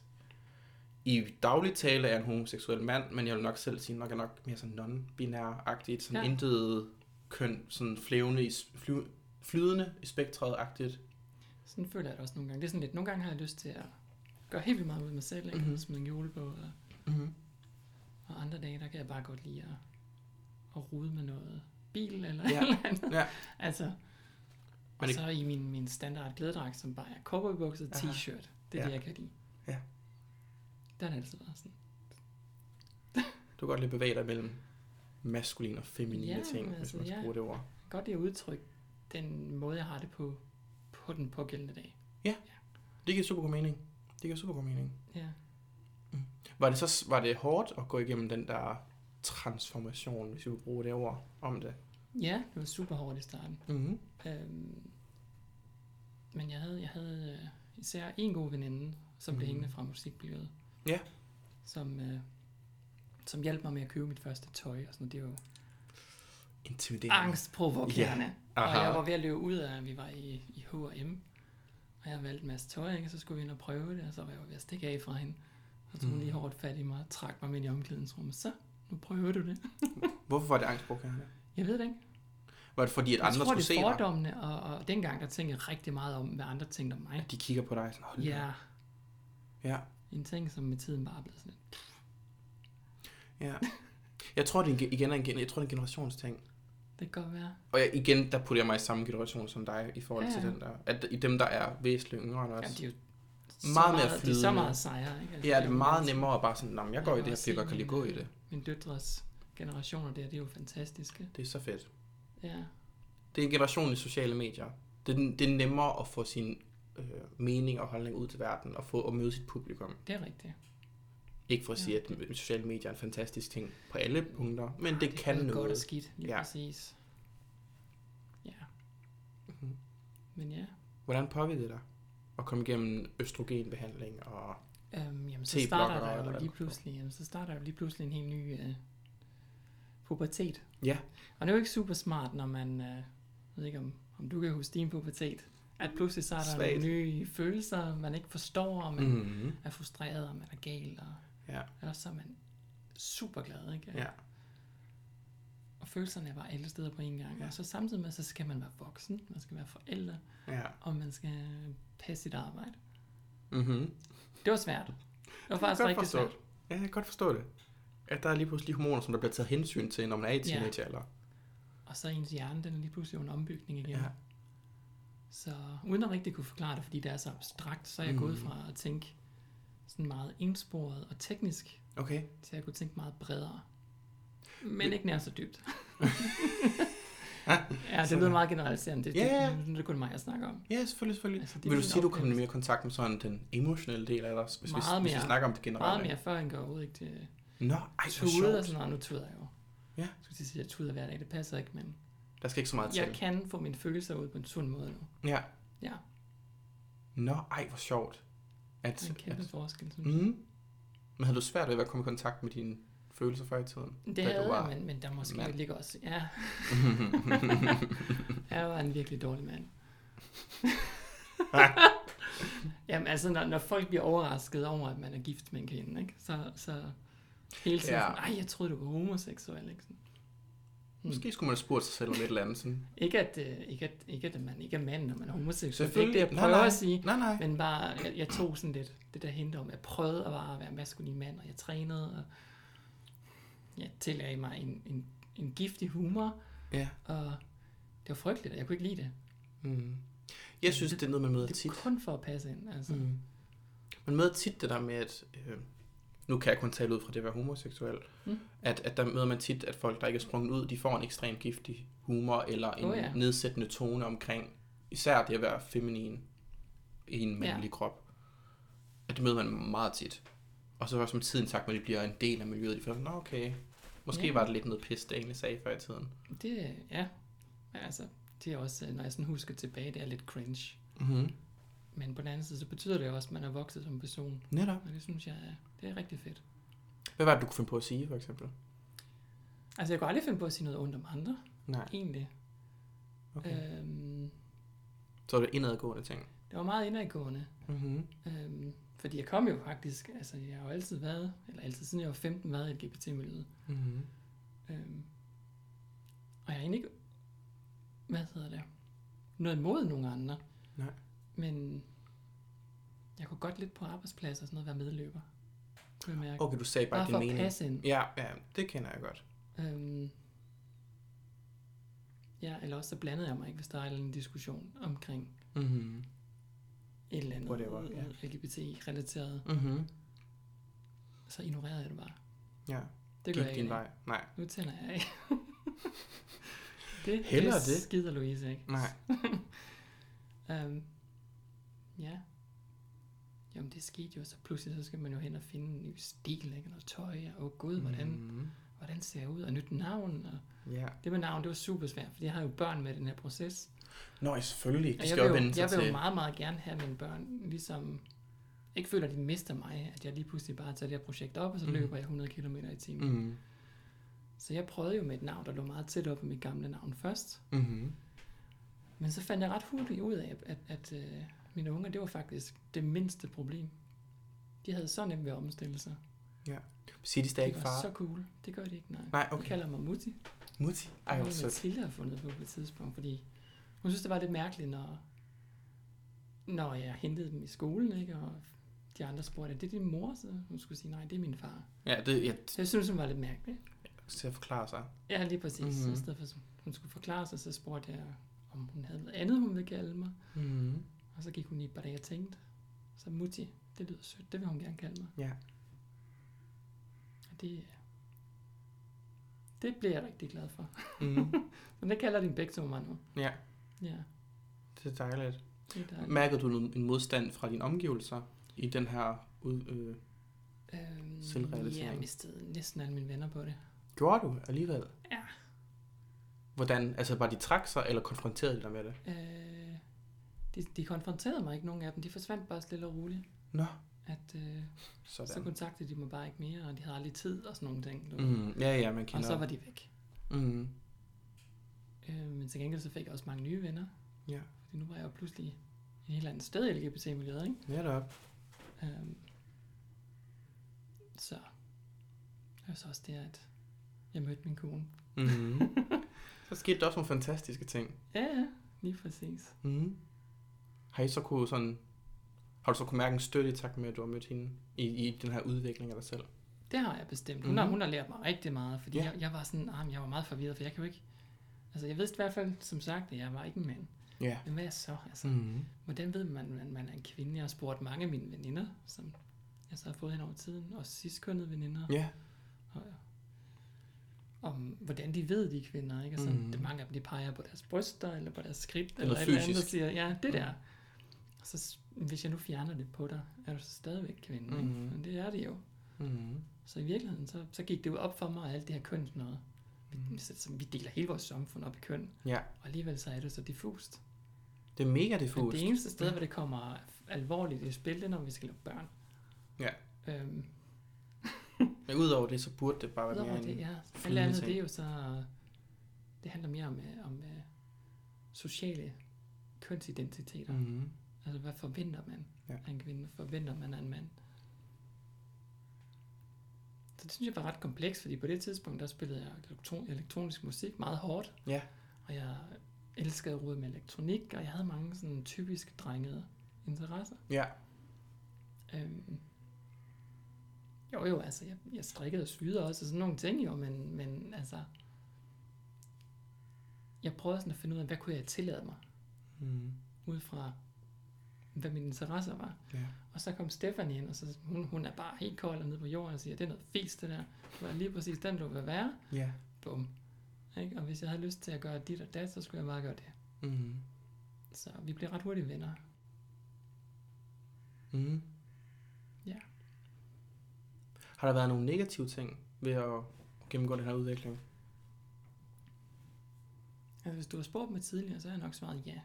i daglig tale er en homoseksuel mand, men jeg vil nok selv sige, nok er nok mere sådan non-binær-agtigt, sådan Ja. ja. intet køn, sådan flævende i, fly, flydende i spektret-agtigt. Sådan føler jeg det også nogle gange. Det er sådan lidt, nogle gange har jeg lyst til at gøre helt vildt meget ud af mig selv, ikke? Mhm. Mm-hmm. Smide en kjole på, og, Mm-hmm. og andre dage, der kan jeg bare godt lide at, at rude med noget bil eller Ja. ja. eller andet. Ja. Altså, og det- så i min, min standard glædedragt, som bare er cowboybukser og t-shirt. Det er Ja. det, jeg kan lide. Ja. Det har det altid været sådan. Du kan godt lidt bevæge dig mellem maskuline og feminine Ja, ting, men hvis altså, man skal ja. bruge det ord. Godt lide at udtrykke den måde, jeg har det på, på den pågældende dag. Det giver super god mening. Det giver super god mening. Ja. Var det så var det hårdt at gå igennem den der transformation, hvis vi vil bruge det ord om det? ja, det var super hårdt i starten. Mm-hmm. Øhm, men jeg havde, jeg havde øh, især en god veninde, som blev Mhm. hængende fra musikmiljøet. Ja. Som, øh, som hjalp mig med at købe mit første tøj. Og sådan, det er jo Intimiderende. angstprovokerende. Aha. Og jeg var ved at løbe ud af, vi var i, i H&M. Og jeg valgte en masse tøj, ikke? så skulle vi ind og prøve det, og så var jeg jo ved at stikke af fra hende. Så tog hun lige hårdt fat i mig og trak mig ind i omklædningsrummet. Så, nu prøver du det. Hvorfor var det angstprovokerende? Jeg ved det ikke. Var det fordi, at Jeg andre tror, skulle det se er dig? fordommene, og, og dengang der tænkte jeg rigtig meget om, hvad andre tænkte om mig. De kigger på dig sådan, hold Ja. Ja, en ting, som med tiden bare er blevet sådan lidt. ja. Jeg tror, det er en, igen er en, gen- jeg tror, det er en generationsting. Det kan godt være. Og jeg, igen, der putter jeg mig i samme generation som dig, i forhold Ja, til den der. At i dem, der er væsentligt yngre end os. Ja, de er jo så Meget mere De er så flydende. meget sejere, ikke? Altså, Ja, det er meget nemmere at bare sådan, "Nå, jeg går i det her, fordi jeg kan min, gå i det. Min døtres generationer der, de er jo fantastiske. Det er så fedt. Ja, Det er en generation i sociale medier. Det er, det er nemmere at få sin øh, mening og holdning ud til verden, og få at møde sit publikum. det er rigtigt. Ikke for at Ja. sige, at sociale medier er en fantastisk ting på alle punkter, men det, det kan både godt og noget. skidt, lige Ja. ja. præcis. Ja. Mhm. Men ja, Hvordan påvirker det dig at komme igennem østrogenbehandling og... øhm, jamen, så starter der eller jo hvad lige pludselig, jamen, så starter der jo lige pludselig en helt ny øh, pubertet. Ja. Og det er jo ikke super smart, når man, øh, jeg ved ikke om, om du kan huske din pubertet, at pludselig så er der Svagt. nogle nye følelser, man ikke forstår, og man Mm-hmm. er frustreret, og man er gal, og Ja. ellers så er man super glad, ikke? Ja. Og følelserne er bare alle steder på en gang. Ja. Ja. Og så samtidig med, så skal man være voksen, man skal være forældre, Ja. og man skal passe sit arbejde. Mm-hmm. Det var svært. Det var faktisk godt rigtig forstå. svært. Ja, jeg kan godt forstå det. At der er lige pludselig hormoner, som der bliver taget hensyn til, når man er i Ja. teenagealder. Og så ens hjerne, den er lige pludselig under ombygning igen. Ja. Så uden at rigtig kunne forklare det, fordi det er så abstrakt, så er jeg mm. gået fra at tænke sådan meget ensporet og teknisk, Okay. til at jeg kunne tænke meget bredere. Men ikke nær så dybt. ja, det Så- lyder meget generaliserende. Det, Ja, ja. det, det, det er kun mig, jeg snakker om. Ja, selvfølgelig, selvfølgelig. Altså, det Vil du sige, at du kommer oplevelse. mere i kontakt med sådan den emotionelle del af dig, hvis, hvis, Meget hvis vi mere. snakker om det generelle? Meget mere før end går ud ikke til Nå, ej, hvor tude og sjovt. sådan noget. Nu tuder jeg jo. Ja. Jeg skulle sige, at jeg tuder hver dag. Det passer ikke, men Der skal ikke så meget til. jeg kan få mine følelser ud på en sund måde nu. Ja. Ja, Nå, ej, hvor sjovt. Det At, er en kæmpe at, forskel, synes jeg. mm. Men havde du svært ved at komme i kontakt med dine følelser før i tiden? Det havde du jeg, var- men, men der måske mand? ligger også... Ja, jeg var en virkelig dårlig mand. Jamen altså, når, når folk bliver overrasket over, at man er gift med en kvinde, ikke? Så, så hele tiden Ja. sådan, jeg troede, du var homoseksuel, ikke? Sådan. Måske skulle man have spurgt sig selv om et eller andet. Sådan. Ikke at, øh, ikke, at, ikke at man ikke er mand, når man er homoseksuel. Det er ikke det, jeg Nej, prøver nej. at sige. Nej, nej. Men bare, jeg, jeg tog sådan lidt det der hente om, jeg prøvede at bare være maskulin mand, og jeg trænede, og jeg tillagde mig en, en, en giftig humor, Ja. og det var frygteligt, og jeg kunne ikke lide det. Mm. Jeg synes, det er noget, man møder Det tit. er kun for at passe ind, altså. Mm. Man møder tit det der med, at... Øh, nu kan jeg kun tale ud fra det at være homoseksuel. Mm. At, at der møder man tit, at folk, der ikke er sprunget ud, de får en ekstremt giftig humor, eller en Oh, ja. nedsættende tone omkring, især det at være feminin i en mandlig Ja. krop. at det møder man meget tit. Og så også med tiden sagt, når de bliver en del af miljøet, de føler, nå okay, måske Ja. var det lidt noget pis, det egentlig sagde før i tiden. Det, ja, altså, det er også, når jeg sådan husker tilbage, det er lidt cringe. Mm-hmm. Men på den anden side, så betyder det også, at man er vokset som person. Netop. Og det synes jeg, er- det er rigtig fedt. Hvad var det, du kunne finde på at sige, for eksempel? Altså, jeg kunne aldrig finde på at sige noget ondt om andre, Nej, egentlig. okay. Øhm, Så var det indadgående ting. det var meget indadgående. Mm-hmm. Øhm, fordi jeg kom jo faktisk, altså jeg har jo altid været, eller altid siden jeg var 15, været i LGBT-miljøet. Mm-hmm. Øhm, og jeg har egentlig ikke, hvad hedder det, noget imod nogen andre. Nej. Men jeg kunne godt lidt på arbejdsplads og sådan noget være medløber. Kunne jeg mærke. Okay, du sagde bare, Bare din mening. passe ind. Ja, ja, det kender jeg godt. Øhm, ja, eller også så blandede jeg mig ikke, hvis der er en diskussion omkring Mm-hmm. et eller andet Whatever, ja. LGBT-relateret. Mm-hmm. Så ignorerede jeg det bare. Ja, Det gør gik jeg din ikke. vej. Nej. Nu tænder jeg af. det, Hellere det det. skider Louise ikke. Nej. Um, ja. Jamen det skete jo, så pludselig så skal man jo hen og finde en ny stil, ikke? Noget tøj, og oh, gud, hvordan, Mm-hmm. hvordan ser jeg ud, og nyt navn. Og Ja. det med navn, det var super svært, fordi jeg har jo børn med den her proces. Nå, selvfølgelig. De Og jeg skal vil, jo jeg vil jo meget, meget gerne have mine børn, ligesom ikke føler, at de mister mig, at jeg lige pludselig bare tager det her projekt op, og så Mhm. løber jeg 100 km i timen. Mm-hmm. Så jeg prøvede jo med et navn, der lå meget tæt op på mit gamle navn først. Mm-hmm. Men så fandt jeg ret hurtigt ud af, at, at, at øh, mine unger, det var faktisk det mindste problem. De havde så nemt ved at omstille sig. Siger de stadig Det ikke var far? så cool. Det gør de ikke, nej. Nej, De okay. kalder mig Mutti. Mutti. Ej, hvor det sødt. Mathilde har fundet på på et tidspunkt, fordi hun synes, det var lidt mærkeligt, når, når jeg hentede dem i skolen, ikke? og de andre spurgte, er det din mor? Så hun skulle sige, nej, det er min far. Ja, det jeg Så jeg synes, hun var lidt mærkelig. til at forklare sig. Ja, lige præcis. Mhm. Mm-hmm. I stedet for, hun skulle forklare sig, så spurgte jeg, om hun havde noget andet, hun ville kalde mig. Mm-hmm. Og så gik hun i dage og tænkte, så Mutti, det lyder sødt, det vil hun gerne kalde mig. Ja. Og det, det bliver jeg rigtig glad for. Mm-hmm. Så det kalder din begge to mig nu. Ja, Ja, det er dejligt. det er dejligt. Mærker du en modstand fra dine omgivelser i den her ud, øh, Øhm, Selvrealisering. Jeg mistede næsten alle mine venner på det. Gjorde du alligevel? Ja. Hvordan? Altså, var de trak sig, eller konfronterede de dig med det? Øh, de, de konfronterede mig ikke, nogen af dem. De forsvandt bare stille og roligt. Nå, At, øh, så sådan. kontaktede de mig bare ikke mere, og de havde aldrig tid og sådan nogle ting. Du. Mm, ja, ja, man Og kender. så var de væk. Mm, Øh, men til gengæld så fik jeg også mange nye venner. ja, Fordi nu var jeg jo pludselig et helt andet sted i LGBT-miljøet, ikke? netop. Øhm, så det var så også det, at jeg mødte min kone. Mm. så skete der også nogle fantastiske ting. Ja, lige præcis. Mm. Har I så kunne sådan... Har du så kunne mærke en støtte i takt med, at du har mødt hende i, i den her udvikling af dig selv? Det har jeg bestemt. Hun, har, Mhm. hun har lært mig rigtig meget, fordi Ja. jeg, jeg var sådan, ah, jeg var meget forvirret, for jeg kan jo ikke... Altså, jeg vidste i hvert fald, som sagt, at jeg var ikke en mand. Ja. Men hvad så? Altså, Mm. hvordan ved man, at man er en kvinde? Jeg har spurgt mange af mine veninder, som jeg så har fået hen over tiden, og sidstkønnede veninder, Ja. og, om hvordan de ved, de er kvinder. Ikke? Altså, Mhm. mm. det, mange af dem, de peger på deres bryster, eller på deres skridt, Eller eller, et eller andet, og siger, ja, det der. Mhm. Så hvis jeg nu fjerner det på dig, er du så stadigvæk kvinde. Mhm. Ikke? Men det er det jo. Mm. Så i virkeligheden, så, så gik det jo op for mig, alt det her køn noget. Mhm. Vi, så, så vi deler hele vores samfund op i køn, Ja, og alligevel så er det så diffust. det er mega Men diffust. det eneste sted, hvor det kommer alvorligt i spil, det er, når vi skal lave børn. Ja. Øhm, Men udover det, så burde det bare være mere det, en... ja. Alt andet, ting. det er jo så... Det handler mere om, øh, om øh, sociale kønsidentiteter. Mm. Altså, hvad forventer man Ja. af en kvinde? Forventer man af en mand? Så det synes jeg var ret komplekst, fordi på det tidspunkt, der spillede jeg elektron- elektronisk musik meget hårdt. Ja. Og jeg elskede at med elektronik, og jeg havde mange sådan typisk drengede interesser. Ja. Øhm, jo, jo, altså, jeg, jeg strikkede og syede også, og sådan nogle ting jo, men, men altså, jeg prøvede sådan at finde ud af, hvad kunne jeg tillade mig, Mm. ud fra, hvad mine interesser var. Ja. Og så kom Stephanie ind, og så, hun, hun er bare helt kold og nede på jorden og siger, det er noget fisk det der. Du er lige præcis den, du vil være. Ja. Bum. Ikke? Og hvis jeg havde lyst til at gøre dit og dat, så skulle jeg bare gøre det. Har der været nogle negative ting ved at gennemgå den her udvikling? Altså, hvis du har spurgt mig tidligere, så har jeg nok svaret ja.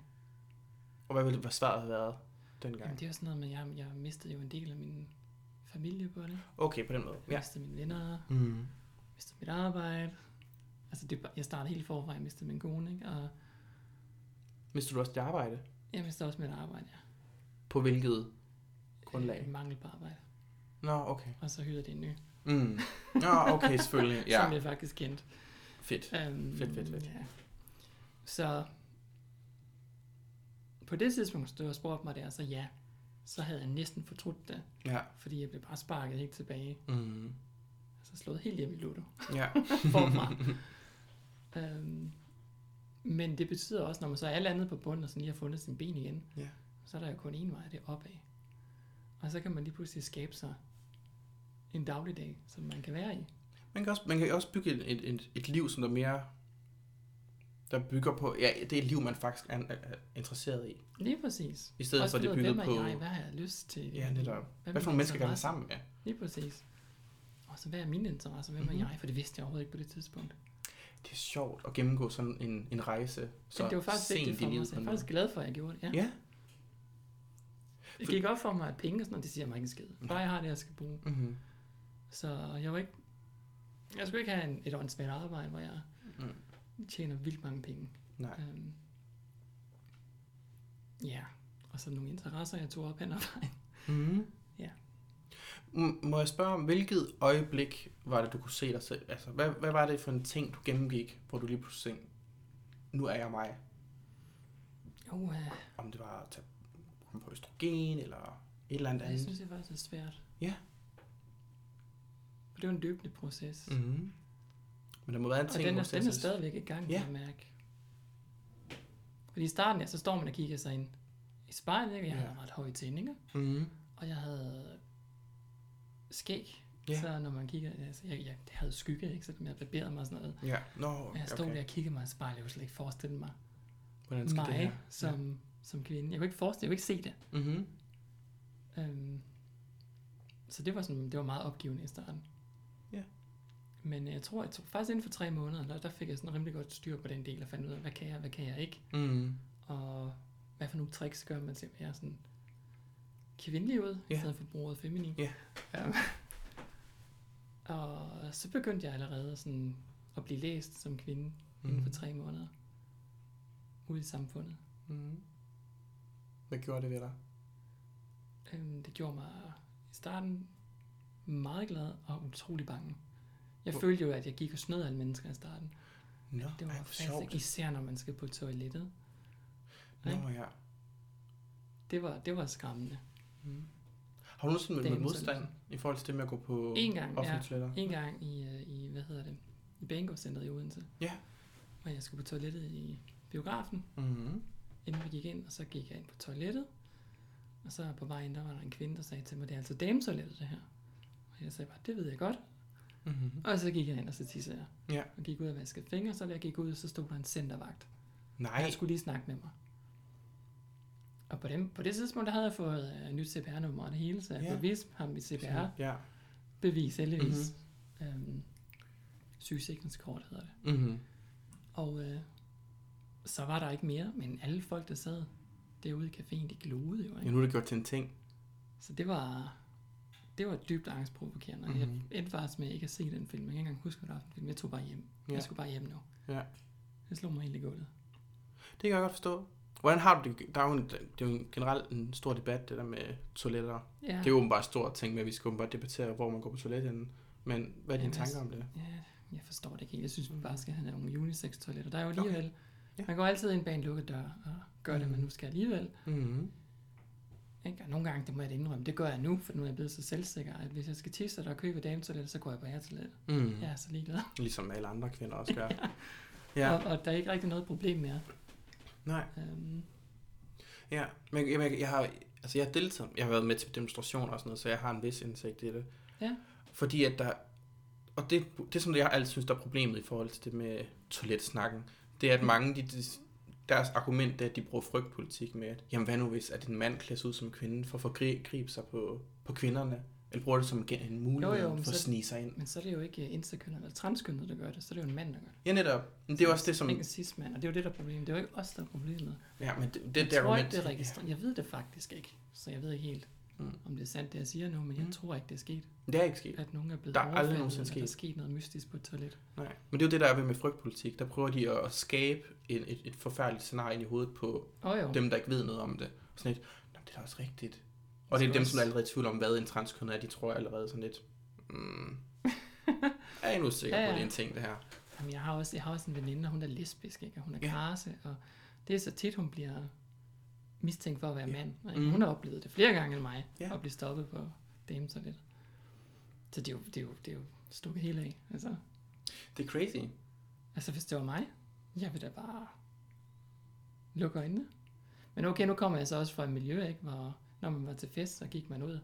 Og hvad ville hvad svaret have været dengang? Jamen, det er jo sådan noget med, at jeg, jeg mistede jo en del af min familie på det. Okay, på den måde. Jeg Ja. mistede mine venner, Mm. mistede mit arbejde. Altså, det, jeg startede helt forfra, jeg mistede min kone, ikke? Og Mistede du også dit arbejde? jeg mistede også mit arbejde, ja. På hvilket grundlag? Øh, Mangel på arbejde. Nå, okay. Og så hyrede det en ny, Mm. Nå, okay, selvfølgelig. ja. som jeg faktisk kendte. fedt. Um, Fedt, fedt, fedt. Ja. Så på det tidspunkt, du har spurgt mig der, så ja, så havde jeg næsten fortrudt det, Ja. fordi jeg blev bare sparket helt tilbage. Mm. Altså slået helt hjem i Ludo. Ja. forfra. øhm, men det betyder også, når man så er landet på bunden, og sådan lige har fundet sin ben igen, Ja. så er der jo kun én vej, det er opad. Og så kan man lige pludselig skabe sig en dagligdag, som man kan være i. Man kan også, man kan også bygge et, et, et liv, som der mere der bygger på, ja, det er et liv, man faktisk er, er, er interesseret i. Lige præcis. I stedet Også for, at det er finde ud af, bygget hvem er på... Jeg? Hvad har jeg lyst til? Ja, netop. Hvad mine for nogle mennesker kan man sammen med? Lige præcis. Og så hvad er mine interesser? Hvem Mhm. er jeg? For det vidste jeg overhovedet ikke på det tidspunkt. Det er sjovt at gennemgå sådan en, en rejse så Så det var faktisk vigtigt for mig, så jeg er faktisk glad for, at jeg gjorde det. Ja. Ja. Det gik op for mig, at penge og sådan noget, det siger mig ikke en skid. Bare jeg har det, jeg skal bruge. Mm-hmm. Så jeg var ikke... Jeg skulle ikke have en, et åndssvagt arbejde, hvor jeg Mm. Tjener vildt mange penge. Nej. Øhm, ja, og så nogle interesser, jeg tog op hen ad vejen. Mm-hmm. Ja. M- må jeg spørge om, hvilket øjeblik var det, du kunne se dig selv? Altså, hvad, hvad var det for en ting, du gennemgik, hvor du lige pludselig tænkte, nu er jeg mig? Jo, uh, Om det var at tage på østrogen, eller et eller andet jeg andet. synes, det faktisk er svært. Ja. For det jo en løbende proces. Mm-hmm. Men der må være en Og ting, den er, den er jeg stadigvæk i gang, Ja. kan jeg mærke. Fordi i starten, ja, så står man og kigger sig ind i spejlet, ikke? og jeg Ja. havde ret høje tændinger, Mm-hmm. og jeg havde skæg. Ja. Så når man kigger, altså, jeg, jeg, det havde skygge, ikke? så jeg barberede mig og sådan noget. Ja, nå, Og jeg stod okay. der og kiggede mig i spejlet, jeg kunne slet ikke forestille mig Hvordan skal mig det her? som, ja. som kvinde. Jeg kunne ikke forestille, jeg kunne ikke se det. Mm-hmm. Øhm, så det var, sådan, det var meget opgivende i starten. Men jeg tror, jeg tror faktisk inden for tre måneder, der, der fik jeg sådan rimelig godt styr på den del, og fandt ud af, hvad kan jeg, hvad kan jeg ikke, Mm. og hvad for nogle tricks gør man til at være sådan kvindelig ud, Ja. i stedet for bruget feminin. Ja. Øhm, og så begyndte jeg allerede sådan at blive læst som kvinde mm. inden for Mhm. tre måneder ude i samfundet. Mm. Hvad gjorde det ved dig? Øhm, det gjorde mig i starten meget glad og utrolig bange. Jeg Hvor- følte jo, at jeg gik og snød alle mennesker i starten. Nå, Det var ej, sjovt. ikke, især når man skal på toilettet. Nå, ikke? ja. Det var, det var skræmmende. Mm. Har du nogensinde mødt modstand i forhold til det med at gå på En gang, offentlige ja. toiletter? En gang i, øh, i hvad hedder det, i Bango-centret i Odense. Ja. Hvor jeg skulle på toilettet i biografen, Mm-hmm. inden vi gik ind, og så gik jeg ind på toilettet. Og så på vejen, der var der en kvinde, der sagde til mig, det er altså dametoilettet det her. Og jeg sagde bare, det ved jeg godt. Mm-hmm. Og så gik jeg ind, og så tissede jeg. Ja. Og gik ud og vaskede fingre, så da jeg gik ud, så stod der en centervagt. Nej. Han skulle lige snakke med mig. Og på, dem, på det tidspunkt, der havde jeg fået uh, nyt CPR-nummer og det hele, så jeg Ja. kunne vise ham mit CPR-bevis, Ja. heldigvis. Mm-hmm. Øhm, sygesikringskort hedder det. Mm-hmm. Og øh, så var der ikke mere, men alle folk, der sad derude i caféen, de glodede jo. Ja, Ikke? nu er det gjort til en ting. Så det var, det var dybt angstprovokerende. Mm-hmm. Mhm. Jeg endte faktisk med ikke at se den film. Jeg kan ikke engang huske, hvad det var film. Jeg tog bare hjem. Ja. Jeg skulle bare hjem nu. Ja. Det slog mig helt i gulvet. Det kan jeg godt forstå. Hvordan har du det? Der er jo, en, det er jo en, generelt en stor debat, det der med toiletter. Ja. Det er jo åbenbart en stor ting med, at vi skal åbenbart debattere, hvor man går på toilettet. Men hvad er dine Jamen, tanker om det? Ja, jeg forstår det ikke helt. Jeg synes, vi bare skal have nogle unisex-toiletter. Der er jo Okay. alligevel... Ja. Man går altid ind bag en lukket dør og gør det, man Mhm. nu skal alligevel. Mm-hmm. Ikke? Og nogle gange, det må jeg da indrømme, det gør jeg nu, for nu er jeg blevet så selvsikker, at hvis jeg skal tisse og købe dametoiletter, så går jeg på hertoilettet. Mm. Jeg er så ligeglad. Ligesom alle andre kvinder også gør. ja. Og, og, der er ikke rigtig noget problem mere. Nej. Um, Ja, men jeg, jeg, jeg har, altså jeg har deltaget, jeg har været med til demonstrationer og sådan noget, så jeg har en vis indsigt i det. Ja. Fordi at der, og det, det sådan, jeg altid synes, der er problemet i forhold til det med toiletsnakken, det er, at mange, de, de, deres argument er, at de bruger frygtpolitik med, at jamen hvad nu hvis, at en mand klæder sig ud som kvinde for at forgribe sig på, på kvinderne, Eller bruger det som en- mulighed Jo, jo, for at så- snige sig ind. Men så er det jo ikke interkønnet eller transkønnet, der gør det. Så er det jo en mand, der gør det. Ja, netop. Men det er også det, som... Ikke en cis-mand, og det er jo det, der er problemet. Det er jo ikke os, der er problemet. Ja, men det, det, jeg tror argument- ikke, det er registreret. Jeg ved det faktisk ikke, så jeg ved ikke helt, Mm. om det er sandt, det jeg siger nu, men jeg Mm. tror ikke, det er sket. Det er ikke sket. At nogen er blevet Der er aldrig nogensinde eller der er sket. sket noget mystisk på et toilet. Nej. Men det er jo det, der er ved med frygtpolitik. Der prøver de at skabe en, et, et forfærdeligt scenarie ind i hovedet på oh, jo, dem, der ikke ved noget om det. Sådan lidt, "Nå, det er da også rigtigt. Og det er dem, som er allerede i tvivl om, hvad en transkønnet er. De tror allerede sådan lidt, mm, er I nu sikker Ja, på, ja. det er en ting, det her? Jamen, jeg har også, jeg har også en veninde, og hun er lesbisk, ikke? og hun er ja. karse, og det er så tit, hun bliver mistænkt for at være Ja. mand. Ikke? Mhm. Hun har oplevet det flere gange end mig, Ja. at blive stoppet på dames og lidt. Så det er jo, det er jo, det er jo stukket helt af. Altså, Det er crazy. altså, hvis det var mig, jeg ville da bare lukke øjnene. Men okay, nu kommer jeg så også fra et miljø, ikke, hvor når man var til fest, så gik man ud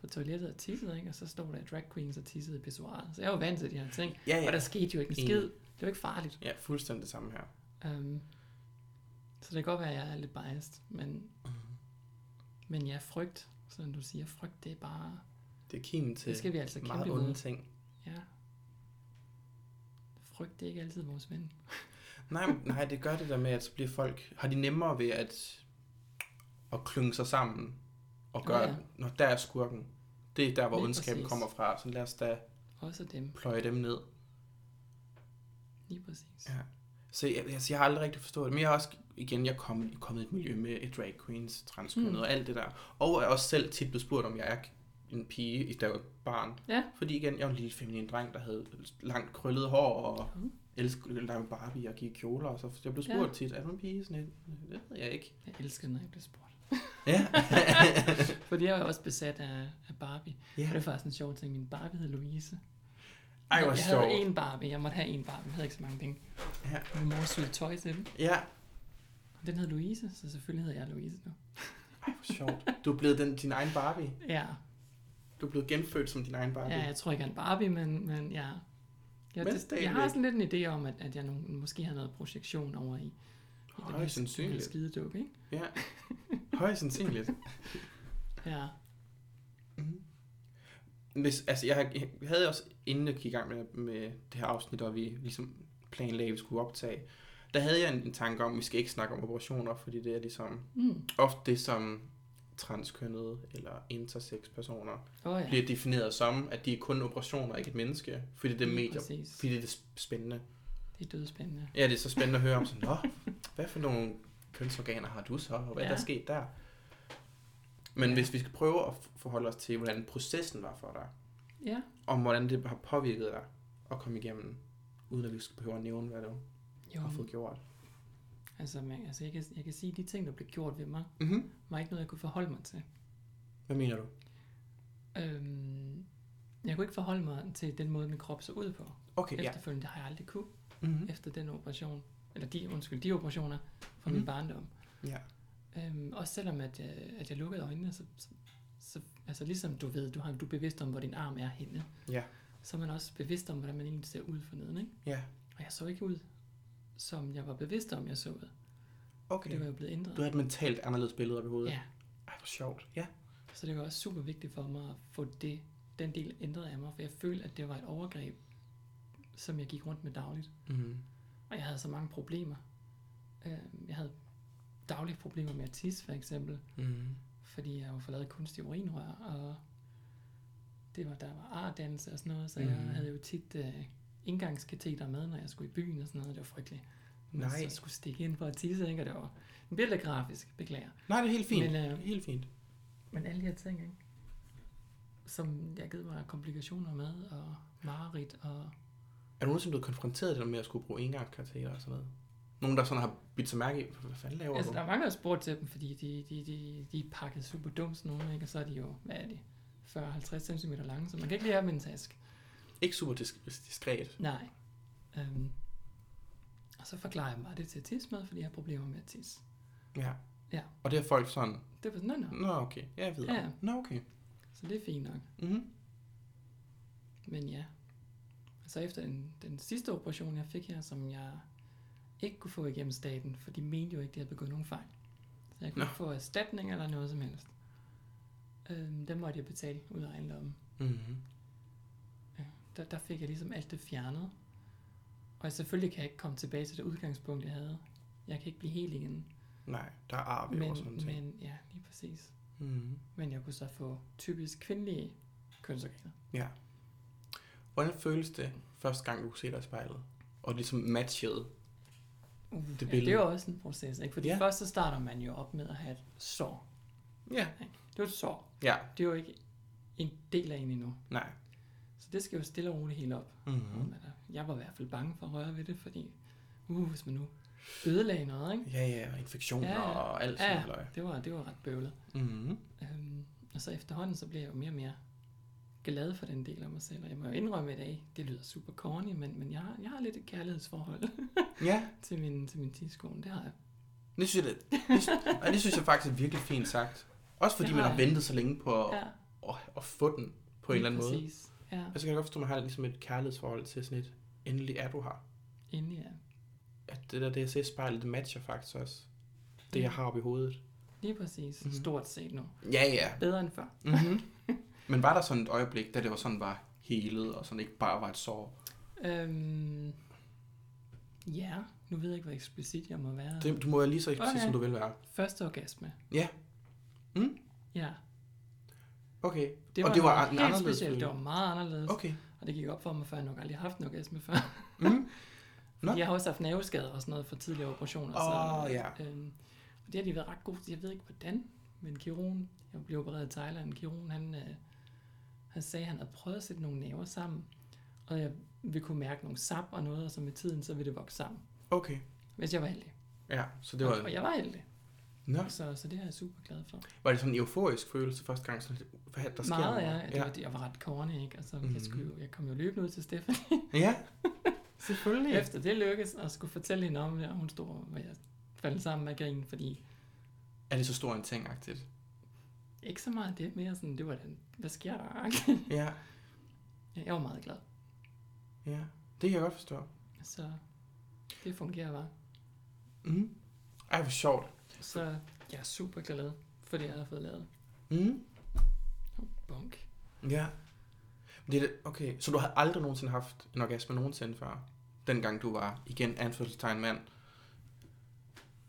på toilettet og tissede, ikke? og så stod der drag queens og tissede i pissoiret. Så jeg var vant til de her ting, Ja, og ja. der skete jo ikke en skid. Det var ikke farligt. Ja, fuldstændig det samme her. Um, så det kan godt være, at jeg er lidt biased, men, Mhm. men ja, frygt, som du siger, frygt, det er bare, Det er kimen til det skal vi altså meget kæmpe onde imod. ting. Ja. Frygt, det er ikke altid vores ven. Nej, nej, det gør det der med, at så bliver folk, har de nemmere ved at, at klynge sig sammen og gøre, Ja, ja, når der er skurken. Det er der, hvor ondskaben kommer fra, så lad os da Også dem, pløje dem ned. lige præcis. Ja. Så jeg, altså, jeg har aldrig rigtig forstået det, men jeg har også, igen, jeg er kommet, kommet i et miljø med et drag queens, transkønnet Mm. og alt det der. Og jeg er også selv tit blevet spurgt, om jeg er en pige, da jeg var barn. Ja. Fordi igen, jeg var en lille feminin dreng, der havde langt krøllet hår og Mm. elskede at lave Barbie og gik i kjoler. Og så jeg blev Ja. spurgt tit, er du en pige? Sådan, lidt, det ved jeg ikke. Jeg elsker, når jeg bliver spurgt. Ja. Fordi jeg er jo også besat af, af Barbie. ja. Og det er faktisk en sjov ting. Min Barbie hed Louise. Ej, hvor jeg sjovt. havde en Barbie. Jeg måtte have en Barbie. Jeg havde ikke så mange penge. Ja. Min mor syede tøj til den. Ja. Den hed Louise, så selvfølgelig hedder jeg Louise nu. Ej, hvor sjovt. Du er blevet den, din egen Barbie. Ja, Du er blevet genfødt som din egen Barbie. ja jeg tror ikke, jeg er en Barbie, men, men ja. Jeg, Men det, jeg har sådan lidt en idé om, at, at jeg nu, måske har noget projektion over i, i den her skideduk, ikke? Ja. Højst sandsynligt. Ja. Mhm. Hvis, altså, jeg havde også, inden jeg gik i gang med, med det her afsnit, og vi ligesom planlagde, at vi skulle optage, der havde jeg en, en tanke om, at vi skal ikke snakke om operationer, fordi det er ligesom Mm. ofte det, som transkønnede eller intersex personer oh, ja. bliver defineret som, at de er kun operationer, ikke et menneske, fordi det er medier, præcis. fordi det er spændende. Det er dødspændende. Ja, det er så spændende at høre om sådan, Nå, hvad for nogle kønsorganer har du så, og hvad ja. Der er sket der? Men Ja. hvis vi skal prøve at forholde os til, hvordan processen var for dig, Ja. om hvordan det har påvirket dig at komme igennem, uden at vi skal behøve at nævne, hvad du Jo, har fået gjort. altså, man, altså jeg, kan, jeg kan sige, at de ting, der blev gjort ved mig, Mm-hmm. var ikke noget, jeg kunne forholde mig til. Hvad mener du? Øhm, jeg kunne ikke forholde mig til den måde, min krop så ud på. Okay, ja. Efterfølgende, det har jeg aldrig kunne, Mm-hmm. efter den operation. Eller de, undskyld, de operationer fra Mhm. min barndom. Ja. Øhm, også selvom, at jeg, at jeg lukkede øjnene, så, så, så, altså ligesom du ved, du, har, du er bevidst om, hvor din arm er henne. Ja. Så er man også bevidst om, hvordan man egentlig ser ud for neden, ikke? Ja. Og jeg så ikke ud, som jeg var bevidst om, jeg så ud. For Okay. det var jo blevet ændret. Du har et mentalt anderledes billede op i hovedet. Ja, Ej, hvor sjovt. Ja. så det var også super vigtigt for mig at få det, den del ændret af mig, for jeg følte, at det var et overgreb, som jeg gik rundt med dagligt. Mm-hmm. Og jeg havde så mange problemer. Øh, Jeg havde daglige problemer med at tisse, for eksempel, Mm-hmm. fordi jeg var forladet kunstig urinrør, og det var, der var ardannelse og sådan noget, så jeg Mhm. havde jo tit øh, indgangskateter med, når jeg skulle i byen og sådan noget. Det var frygteligt. Nej. Så skulle stikke ind for at tisse, ikke? Og det var en lidt grafisk, beklager. Nej, det er helt fint. Men, øh, helt fint. Men alle de her ting, ikke? som jeg givet mig komplikationer med, og mareridt, og Er du nogensinde blevet konfronteret det med at skulle bruge engangskateter og sådan noget? Nogen, der sådan har bidt sig mærke i, hvad fanden laver altså, du? der er mange, der har spurgt til dem, fordi de, de, de, de er pakket super dumt, sådan nogle, ikke? og så er de jo, hvad er de, 40-50 cm lange, så man kan ikke lige have dem i en taske. Ikke super disk- diskret. Nej. Um, og så forklarer jeg mig det til med, fordi jeg har problemer med at tisse. Ja. Ja. Og det er folk sådan, Det var sådan, nå, nå. nå okay, ja, jeg ved Ja. Nå okay. Så det er fint nok. Mm-hmm. Men ja. Så efter den, den sidste operation, jeg fik her, som jeg ikke kunne få igennem staten, for de mente jo ikke, at jeg havde begået nogen fejl. Så jeg kunne Nå. ikke få erstatning eller noget som helst. Øhm, den måtte jeg betale ud af ejendommen. Der, der fik jeg ligesom alt det fjernet. Og jeg selvfølgelig kan jeg ikke komme tilbage til det udgangspunkt, jeg havde. Jeg kan ikke blive helt igen. Nej, der er arv Men, og sådan noget. men ja, lige præcis. Mm. Men jeg kunne så få typisk kvindelige kønsorganer. Ja. Hvordan føles det første gang, du kunne se dig i spejlet? Og ligesom matchede? Uh, Det ja, det er jo også en proces, ikke? Fordi ja. først så starter man jo op med at have et sår. Ja. Det er jo et sår. Ja. Det er jo ikke en del af en endnu. Nej. Det skal jo stille og roligt helt op. Mm. Mm. Jeg var i hvert fald bange for at røre ved det, fordi uh, hvis man nu ødelagde noget, ikke? Ja, ja, og infektioner Ja, ja. og alt sådan ja. noget. Det var, det var ret bøvlet. Mm. Øhm, og så efterhånden, så blev jeg jo mere og mere glad for den del af mig selv. Og jeg må jo indrømme i dag, det lyder super corny, men, men jeg, har, jeg har lidt et kærlighedsforhold Ja, til min, til min tidskone. Det har jeg. det synes, jeg, det, det, og det synes jeg faktisk er virkelig fint sagt. Også fordi man har ventet så længe på at, Ja, at, at få den på en eller anden måde. Ja, Og så kan jeg godt forstå, at man har ligesom et kærlighedsforhold til sådan et, endelig er du her. endelig ja. At det der DSS-spejl, det matcher faktisk også det, jeg har oppe i hovedet. Lige præcis. Mhm. Mm-hmm. Stort set nu. Ja, ja. Bedre end før. Mm-hmm. Men var der sådan et øjeblik, da det var sådan var helet, og sådan ikke bare var et sår? Øhm, ja, nu ved jeg ikke, hvor eksplicit jeg må være. Det, du må være lige så eksplicit, Okay. som du vil være. Første orgasme. Ja. Mm? Ja. Okay. Det Og var, det var helt anderledes specielt. Det var meget anderledes. Okay. Og det gik op for mig, før jeg nok aldrig har haft en orgasme før. Mm? Nå. Jeg har også haft nerveskader og sådan noget for tidligere operationer. Åh, så, ja. øhm, og det har de været ret gode til. Jeg ved ikke hvordan, men kirurgen, jeg blev opereret i Thailand, kirurgen, han, øh, han sagde, at han havde prøvet at sætte nogle nerver sammen, og jeg ville kunne mærke nogle sap og noget, og så med tiden, så ville det vokse sammen, Okay. hvis jeg var heldig. Ja, så det var... Og jeg var heldig, Nå. så, så det er jeg super glad for. Var det sådan en euforisk følelse første gang? Sådan, hvad der sker Meget, ja. Det, var, jeg var ret corny, ikke? Altså, Mhm. jeg, skulle, jo- jeg kom jo løbende ud til Stefan, Ja, selvfølgelig. efter det lykkedes, og skulle fortælle hende om det, og hun stod, og jeg faldt sammen med grin, fordi Er det så stor en ting, agtigt? Ikke så meget det, mere sådan, det var den, hvad sker der? Ja, Ja, jeg var meget glad. ja. Det kan jeg godt forstå. Så det fungerer bare. Mm. Ej, hvor sjovt. Så jeg er super glad for det, jeg har fået lavet. Mm. Bunk. Ja. Det er det, okay, så du har aldrig nogensinde haft en orgasme nogensinde før? Dengang du var, igen, anførselstegn mand.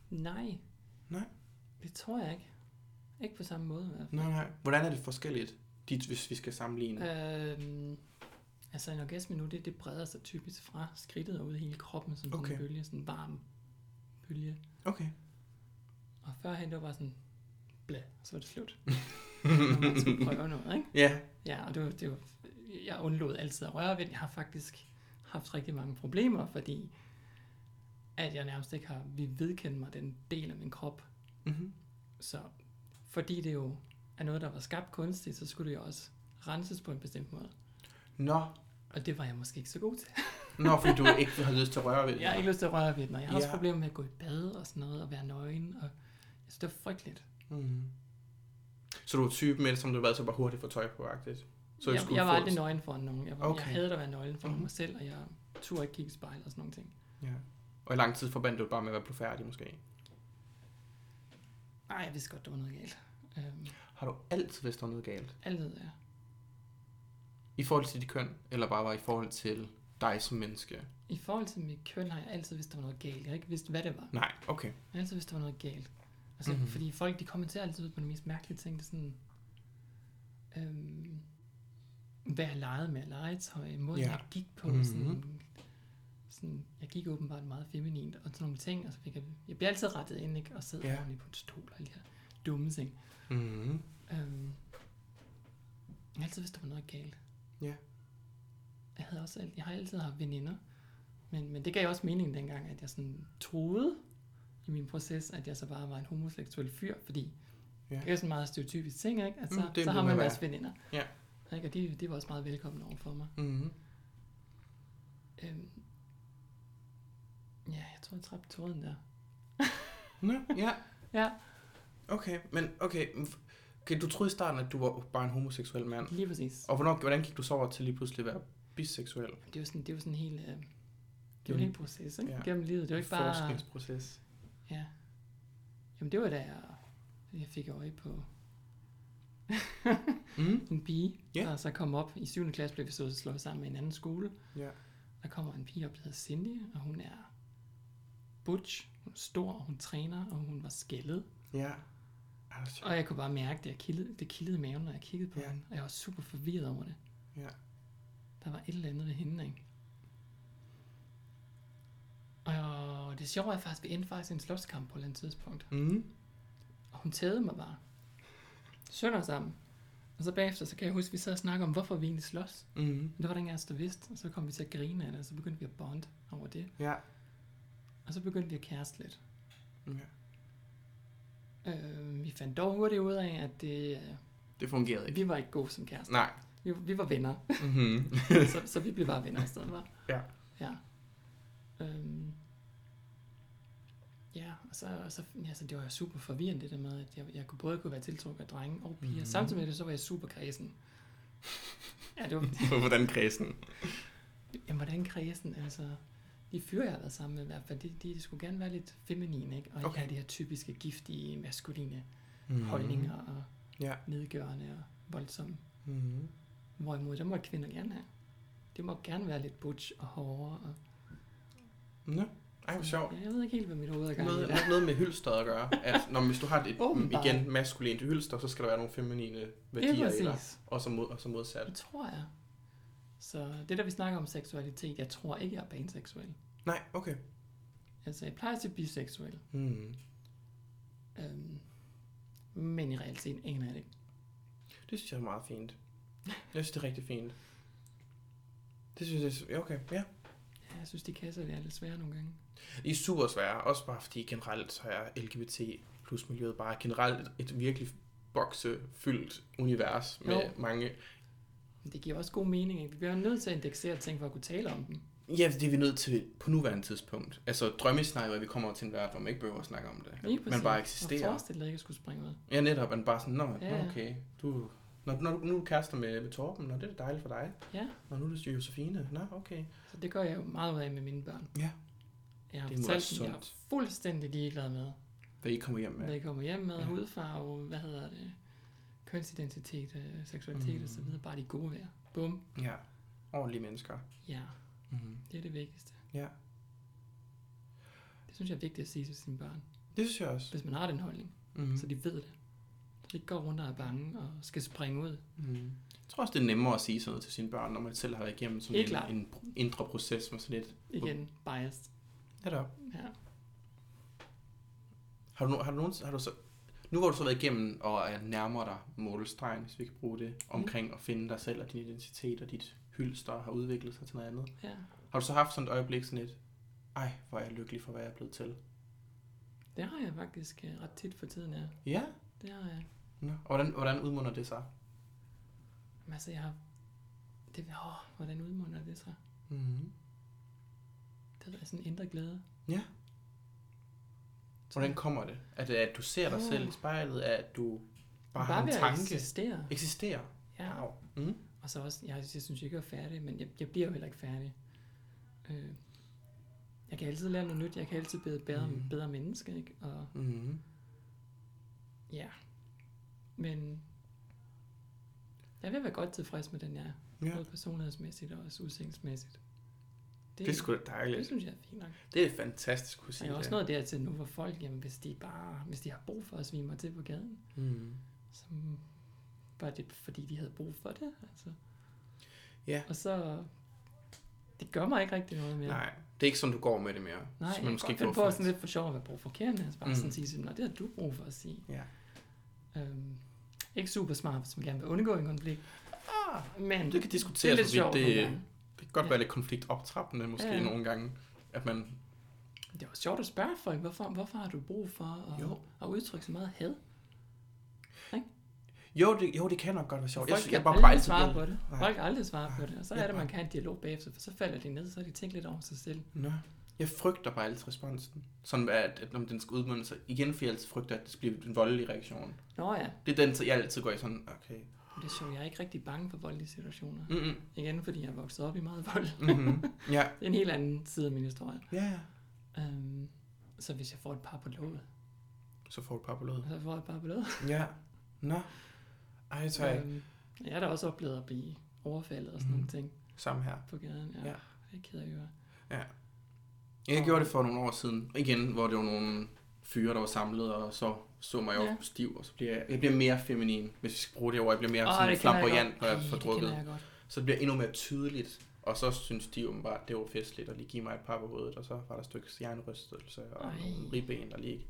Nej. Nej. Det tror jeg ikke. Ikke på samme måde i hvert fald. Nej, nej. Hvordan er det forskelligt, dit, hvis vi skal sammenligne? Øhm, altså en orgasme nu, det, det breder sig typisk fra skridtet og ud i hele kroppen, som sådan Okay. en bølge, sådan en varm bølge. Okay. Og førhen, det var bare sådan, blæ, så var det slut. Når man skulle prøve noget, ikke? Ja. Ja, og det var, det var, jeg undlod altid at røre ved det. Jeg har faktisk haft rigtig mange problemer, fordi at jeg nærmest ikke har vi vedkendt mig den del af min krop. Mm-hmm. Så fordi det jo er noget, der var skabt kunstigt, så skulle det jo også renses på en bestemt måde. Nå. Og det var jeg måske ikke så god til. Nå, fordi du ikke har lyst til at røre ved det. Jeg har ikke lyst til at røre ved og jeg har også Ja. problemer med at gå i bad og sådan noget, og være nøgen, og synes, det var frygteligt. Mm. Så du er typen med som du været så bare hurtigt få tøj på, agtigt? Så jeg, skulle jeg var aldrig nøgen for nogen. Jeg, var, okay. Jeg havde at være nøgen for mm. mig selv, og jeg turde ikke kigge i spejl og sådan nogle ting. Ja. Og i lang tid forbandt du bare med at være blufærdig, måske? Ej, jeg vidste godt, der var noget galt. Øhm, Har du altid vidst, der var noget galt? altid, ja. I forhold til dit køn, eller bare var i forhold til dig som menneske? I forhold til mit køn har jeg altid vidst, der var noget galt. Jeg har ikke vidst, hvad det var. Nej, okay. Jeg har altid vidst, der var noget galt. Altså, Mhm. mm-hmm. fordi folk, de kommenterer altid på de mest mærkelige ting. Det er sådan, øhm, hvad jeg legede med legetøj, måden ja. jeg gik på. Mhm. Mm-hmm. Sådan, sådan, jeg gik åbenbart meget feminint og sådan nogle ting. Og så fik jeg, jeg bliver altid rettet ind, ikke? Og sidder ja. ordentligt på en stol og alle de her dumme ting. Mm-hmm. Øhm, jeg har altid vidst, der var noget galt. Ja. Jeg, havde også, jeg har altid haft veninder, men, men det gav også mening dengang, at jeg sådan troede i min proces, at jeg så bare var en homoseksuel fyr, fordi Ja. det er sådan en meget stereotypisk ting, ikke? At så, Mm, mm, det så har man en være. masse veninder. Ja. Ikke? Og de, de var også meget velkomne over for mig. Mm-hmm. Øhm, ja, jeg tror, jeg træffede tråden der. Nå, ja. Ja, Okay, men okay. okay. Du troede i starten, at du var bare en homoseksuel mand. lige præcis. Og hvornår, hvordan gik du så over til lige pludselig at være biseksuel? Det er jo sådan, det er jo sådan en hel, øh, det er Mm. en hel proces, ikke? Ja. Gennem livet. Det er jo ikke bare... Forskningsproces. Ja. Jamen det var da jeg, jeg fik øje på Mm. en pige, Ja. og så kom op i 7. klasse, blev vi så slået sammen med en anden skole. Ja. Der kommer en pige op, der hedder Cindy, og hun er butch, hun er stor, og hun træner, og hun var skældet. Ja. Hvor sjovt. Og jeg kunne bare mærke, at jeg kildede, det kildede maven, når jeg kiggede på ja. hende. Og jeg var super forvirret over det. Ja. Der var et eller andet ved hende, ikke? Og det sjove er faktisk, at vi endte faktisk i en slåskamp på et eller andet tidspunkt. Mm. Og hun tædede mig bare. Sønder sammen. Og så bagefter, så kan jeg huske, at vi sad og snakkede om, hvorfor vi egentlig slås. Mm. Men det var der ingen af os, der vidste. Og så kom vi til at grine af det, og så begyndte vi at bonde over det. Ja. Og så begyndte vi at kæreste lidt. ja. Øh, vi fandt dog hurtigt ud af, at det, øh, Det fungerede ikke. vi var ikke gode som kærester. Nej. Vi, vi var venner. Mm-hmm. så, så vi blev bare venner i stedet for. Ja. Ja. Øhm, ja, og så, så, ja, så det var jo super forvirrende det der med, at jeg, jeg kunne både kunne være tiltrukket af drenge og piger. Mhm. Mm. Samtidig med det, så var jeg super kredsen. Ja, det var, Hvordan kredsen? jamen, hvordan kredsen, altså, de fyre, jeg har været sammen med i hvert fald, de, de, de skulle gerne være lidt feminine, ikke? Og ikke Okay. have de her typiske, giftige, maskuline Mm. mm. holdninger og Ja. nedgørende og voldsomme. Mm. Hvorimod, det må kvinder gerne have. Det må gerne være lidt butch og hårdere. Og, Nå. Ej, hvor sjovt. Jeg ved ikke helt, hvad mit hoved er gang i. Noget, der. har noget med hylster at gøre. At når hvis du har et igen maskulint hylster, så skal der være nogle feminine Det er værdier i dig. Og så, mod, og så modsat. Det tror jeg. Så det der, vi snakker om seksualitet, jeg tror ikke, jeg er panseksuel. Nej, okay. Altså, jeg plejer til biseksuel. Mm. Øhm, men i realiteten aner jeg det ikke. Det synes jeg er meget fint. Jeg synes, det er rigtig fint. Det synes jeg, okay, ja. Jeg synes, de kasser det er lidt svære nogle gange. De er super svære, også bare fordi generelt så er LGBT plus miljøet bare generelt et, virkelig boksefyldt univers med Jo. mange... Men det giver også god mening, ikke? Vi bliver nødt til at indeksere ting for at kunne tale om dem. Ja, det er vi nødt til på nuværende tidspunkt. Altså drømmescenariet, at vi kommer til en verden, hvor man ikke behøver at snakke om det. Lige Man bare Og eksisterer. forestil dig ikke at skulle springe ud. Ja, netop, man bare sådan, nå, ja. okay, du... Når, når, nu er du kærester med, med Torben, og det er dejligt for dig. Ja, Og nu er det Josefine. Nå, okay. så det gør jeg jo meget ud af med mine børn. Ja. Jeg har Det må fortalt dem, jeg er sundt. fuldstændig ligeglad med, Da I kommer hjem med. hvad I kommer hjem med, Ja. hudfarve, hvad hedder det, kønsidentitet, øh, seksualitet Mm. mm. videre. Bare de er gode ved. Bum. Ja. Ordentlige mennesker. Ja, Mm-hmm. det er det vigtigste. Ja. Det synes jeg er vigtigt at sige til sine børn. Det synes jeg også. Hvis man har den holdning, mm. så de ved det. Ikke går rundt og er bange og skal springe ud. Mm. Jeg tror også, det er nemmere at sige sådan noget til sine børn, når man selv har været igennem sådan en, en indre proces med sådan lidt. Igen, biased. Netop. Ja. Har du, har du, nogen, har du så, nu hvor du så været igennem og er nærmere dig målstregen, hvis vi kan bruge det, omkring at finde dig selv og din identitet og dit hylster har udviklet sig til noget andet. ja. Har du så haft sådan et øjeblik sådan et, ej, hvor er jeg lykkelig for, hvad jeg er blevet til? Det har jeg faktisk øh, ret tit for tiden, ja. Ja. Det har jeg. Nå. Og hvordan, hvordan udmunder det sig? Men altså, jeg har... Det, åh, hvordan udmunder det sig? Mm-hmm. Det er sådan en indre glæde. Ja. Hvordan kommer det? Er det, at du ser dig Åh. selv i spejlet? Er at du bare, Bare har en tanke? eksistere. Eksisterer? Ja. Wow. Mm. Og så også, jeg, jeg synes ikke, jeg er færdig, men jeg, jeg bliver jo heller ikke færdig. Øh, jeg kan altid lære noget nyt, jeg kan altid blive et bedre, mm. bedre menneske, ikke? Og Mm. ja, men jeg vil være godt tilfreds med den, jeg er. Ja. Både personlighedsmæssigt og også udseendemæssigt. Det er sgu da det dejligt. synes jeg er fint nok. Det er fantastisk at sige jeg er også det. noget dertil nu, hvor folk, jamen, hvis de bare, hvis de har brug for at svime mig til på gaden, Mm. så var det fordi, de havde brug for det. Altså. Ja. Og så, det gør mig ikke rigtig noget mere. Nej, det er ikke sådan, du går med det mere. Nej, Så jeg kan godt finde på sådan lidt for sjov at være provokerende. Altså bare Mm. sådan sige "Nå, det har du brug for at sige. Ja. Øhm, ikke super smart, hvis man gerne vil undgå en konflikt. Ah, Men det kan diskuteres, det er lidt sjovt det, det kan godt Ja. være lidt konfliktoptrappende, måske Ja, nogle gange. At man, Det er også sjovt at spørge folk, hvorfor, hvorfor har du brug for Jo. at, at udtrykke så meget had? jo, det, jo, det kan nok godt være sjovt. Folk synes- kan bare aldrig svare på det. Nej. Folk aldrig svare på det. Og så er det, man kan have en dialog bagefter, for så falder de ned, så har de tænkt lidt over sig selv. Nå. Jeg frygter bare altid responsen. Sådan at, at når den skal udmunde sig. Igen for jeg altid frygter, at det bliver en voldelig reaktion. Nå ja, Det er den, så jeg altid går i sådan, okay. det er sjovt. Jeg er ikke rigtig bange for voldelige situationer. Mm-mm. Igen, fordi jeg er vokset op i meget vold. Mm-hmm. Ja. Det er en helt anden side af min historie. Ja, ja. Um, så hvis jeg får et par på låget, Så får du et par på låget. så får jeg et par på låget. Ja. Nå. Ej, ikke. Øhm, jeg har da også oplevet at blive overfaldet og sådan Mhm. nogle ting Samme her. på gaden. Ja, Ja. det er ked af at høre. Jeg gjorde det for nogle år siden. Igen, hvor det var nogle fyre, der var samlet, og så så mig Ja. ja. stiv, og så bliver jeg, jeg bliver mere feminin, hvis vi skal bruge det ord. Jeg bliver mere Åh, sådan det flamboyant, når jeg får det drukket. jeg. Så det bliver endnu mere tydeligt. Og så synes de at det var festligt, at lige give mig et par på hovedet, og så var der et stykke hjernerystelse og Ej. nogle ribben, der lige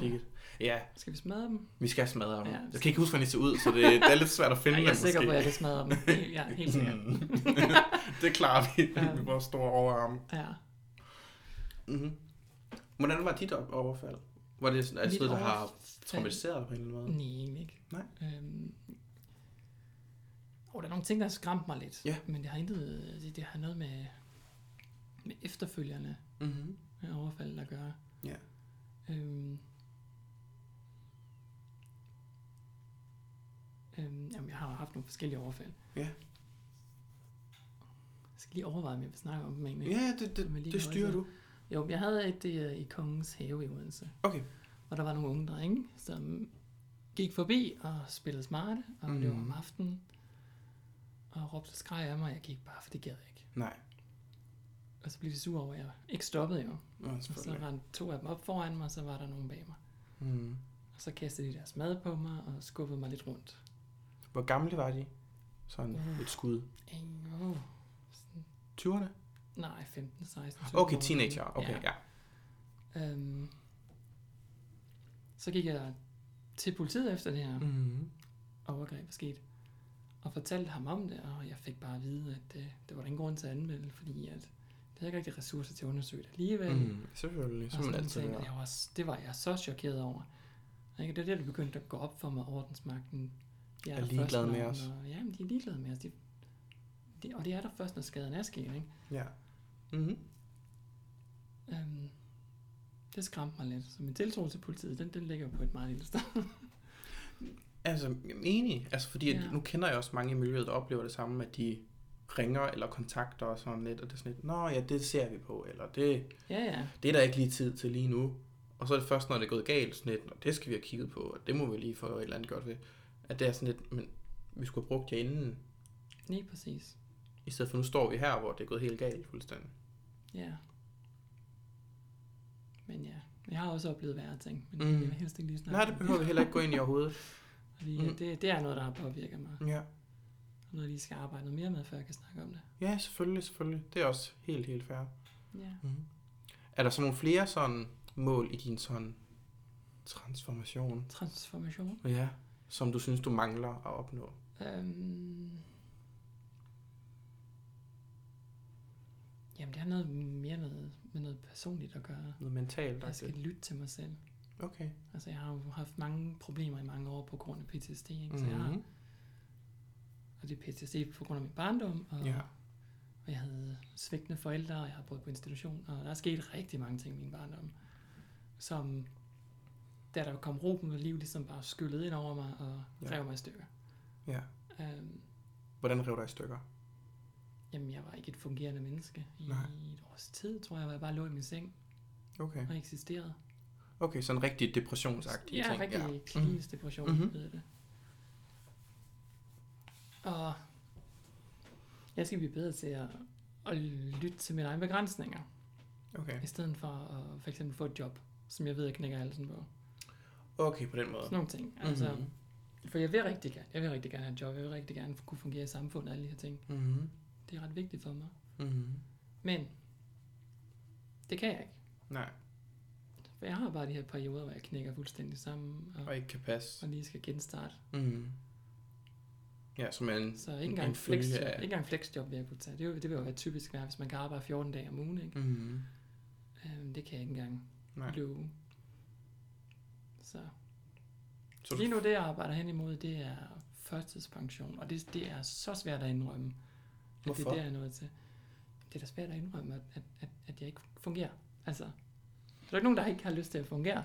fik et. Ja, Skal vi smadre dem? vi skal smadre dem. Ja. Jeg kan ikke huske, hvordan de ser ud, så det, det er lidt svært at finde Ej, jeg er sikker på, at jeg kan smadre dem. Ja, helt sikkert. Det klarer vi Ja. med vores store overarm. Ja. Mm-hmm. Hvordan var dit op- overfald? Var det sådan, noget, der har traumatiseret dig på en eller anden måde? Nej, egentlig ikke. Nej. Øhm, og der er nogle ting, der har skræmt mig lidt. Ja. Men det har intet, det, det har noget med, med efterfølgende Mm-hmm. med overfald at gøre. Ja. Øhm, øhm, jamen, jeg har haft nogle forskellige overfald. Ja. Jeg skal lige overveje, om jeg vil snakke om dem egentlig. Ja, det, det, det styrer du. Jo, jeg havde et øh, i Kongens Have i Odense. Okay. Og der var nogle unge drenge, som gik forbi og spillede smarte, og mm. det var om Mhm. aftenen. Og råbte og skreg af mig, og jeg gik bare, for det gad jeg ikke. Nej. Og så blev de sure over, at jeg ikke stoppede jo. Nå, Og så var to af dem op foran mig, og så var der nogen bag mig. Mm. Og så kastede de deres mad på mig og skubbede mig lidt rundt. Hvor gamle var de? Sådan Uh. et skud. Oh. 20'erne? Nej, 15, 16, 17 Okay, teenager. Okay, ja. ja. Øhm, så gik jeg til politiet efter det her Mm-hmm. overgreb var sket. Og fortalte ham om det, og jeg fik bare at vide, at det, det var der ingen grund til at anmelde, fordi at det havde ikke rigtig ressourcer til at undersøge det alligevel. Mm, selvfølgelig. Og sådan man altid ting, og jeg var, det var jeg så chokeret over. Ikke? Det er der, det begyndte at gå op for mig, ordensmagten. De Er der ligeglade med os. Når, ja, men de er ligeglade med os. De, de, og det er der først, når skaden er sket. Ikke? Ja. Mm-hmm. Um, det skræmte mig lidt. Så min tiltro til politiet, den, den ligger på et meget lille sted. Altså, enig. Altså, fordi Ja. nu kender jeg også mange i miljøet, der oplever det samme, at de ringer eller kontakter og sådan lidt, og det er sådan lidt, nå ja, det ser vi på, eller det, ja, ja. det er der ikke lige tid til lige nu. Og så er det først, når det er gået galt, sådan lidt, "Nå, det skal vi have kigget på, og det må vi lige få et eller andet gjort ved. At det er sådan lidt, men vi skulle have brugt jer inden, Lige præcis. I stedet for nu står vi her, hvor det er gået helt galt fuldstændig. Ja. Men ja, jeg har også oplevet værre ting, men Mm. jeg vil helst ikke lige snakke Nej, det behøver vi heller ikke gå ind i overhovedet. Fordi Mm. det, det er noget, der har påvirket mig. Ja. Og noget, lige skal arbejde noget mere med, før jeg kan snakke om det. ja, selvfølgelig, selvfølgelig. Det er også helt, helt fair. Ja. Mm. Er der så nogle flere sådan mål i din sådan transformation? Transformation. Ja. Som du synes, du mangler at opnå? Øhm... Jamen, det har noget mere noget, med noget personligt at gøre. Noget mentalt? Jeg skal lytte til mig selv. Okay. Altså, jeg har jo haft mange problemer i mange år på grund af PTSD, ikke? Så jeg har, Mm-hmm. og det er PTSD på grund af min barndom, og, Ja. og jeg havde svigtende forældre, og jeg har boet på institution, og der er sket rigtig mange ting i min barndom, som da der kom ro på mit liv, ligesom bare skyllede ind over mig og Ja. rev mig i stykker. Ja. Øhm, Hvordan rev dig i stykker? Jamen, jeg var ikke et fungerende menneske i Nej. et års tid, tror jeg, hvor jeg bare lå i min seng Okay. og eksisterede. Okay, sådan en rigtig depressionsagtig Ja, ting. rigtig Ja. ja. klinisk depression, Mhm. mm-hmm. hedder det. Og jeg skal blive bedre til at, at lytte til mine egne begrænsninger, Okay. i stedet for at for eksempel få et job, som jeg ved, jeg knækker halsen på. Okay, på den måde. Sådan nogle ting. Altså, Mhm. For jeg vil rigtig gerne, jeg vil rigtig gerne have et job, jeg vil rigtig gerne kunne fungere i samfundet og alle de her ting. Mhm. Det er ret vigtigt for mig. Mhm. Men det kan jeg ikke. Nej, For jeg har bare de her perioder, hvor jeg knækker fuldstændig sammen og, og ikke kan passe. og lige skal genstarte. Mhm. Ja, som en, Så ikke en engang, følge flex, af- ikke engang flexjob vil jeg kunne tage. Det, det vil jo være typisk være, hvis man kan arbejde 14 dage om ugen. Ikke? Mhm. Øhm, det kan jeg ikke engang Nej. løbe. Så Så lige nu det, jeg arbejder hen imod, det er førtidspension. Og det, det er så svært at indrømme. Hvorfor? det er der, jeg er nået til. Det er da svært at indrømme, at, at, at, at jeg ikke fungerer. Altså, der er ikke nogen, der ikke har lyst til at fungere.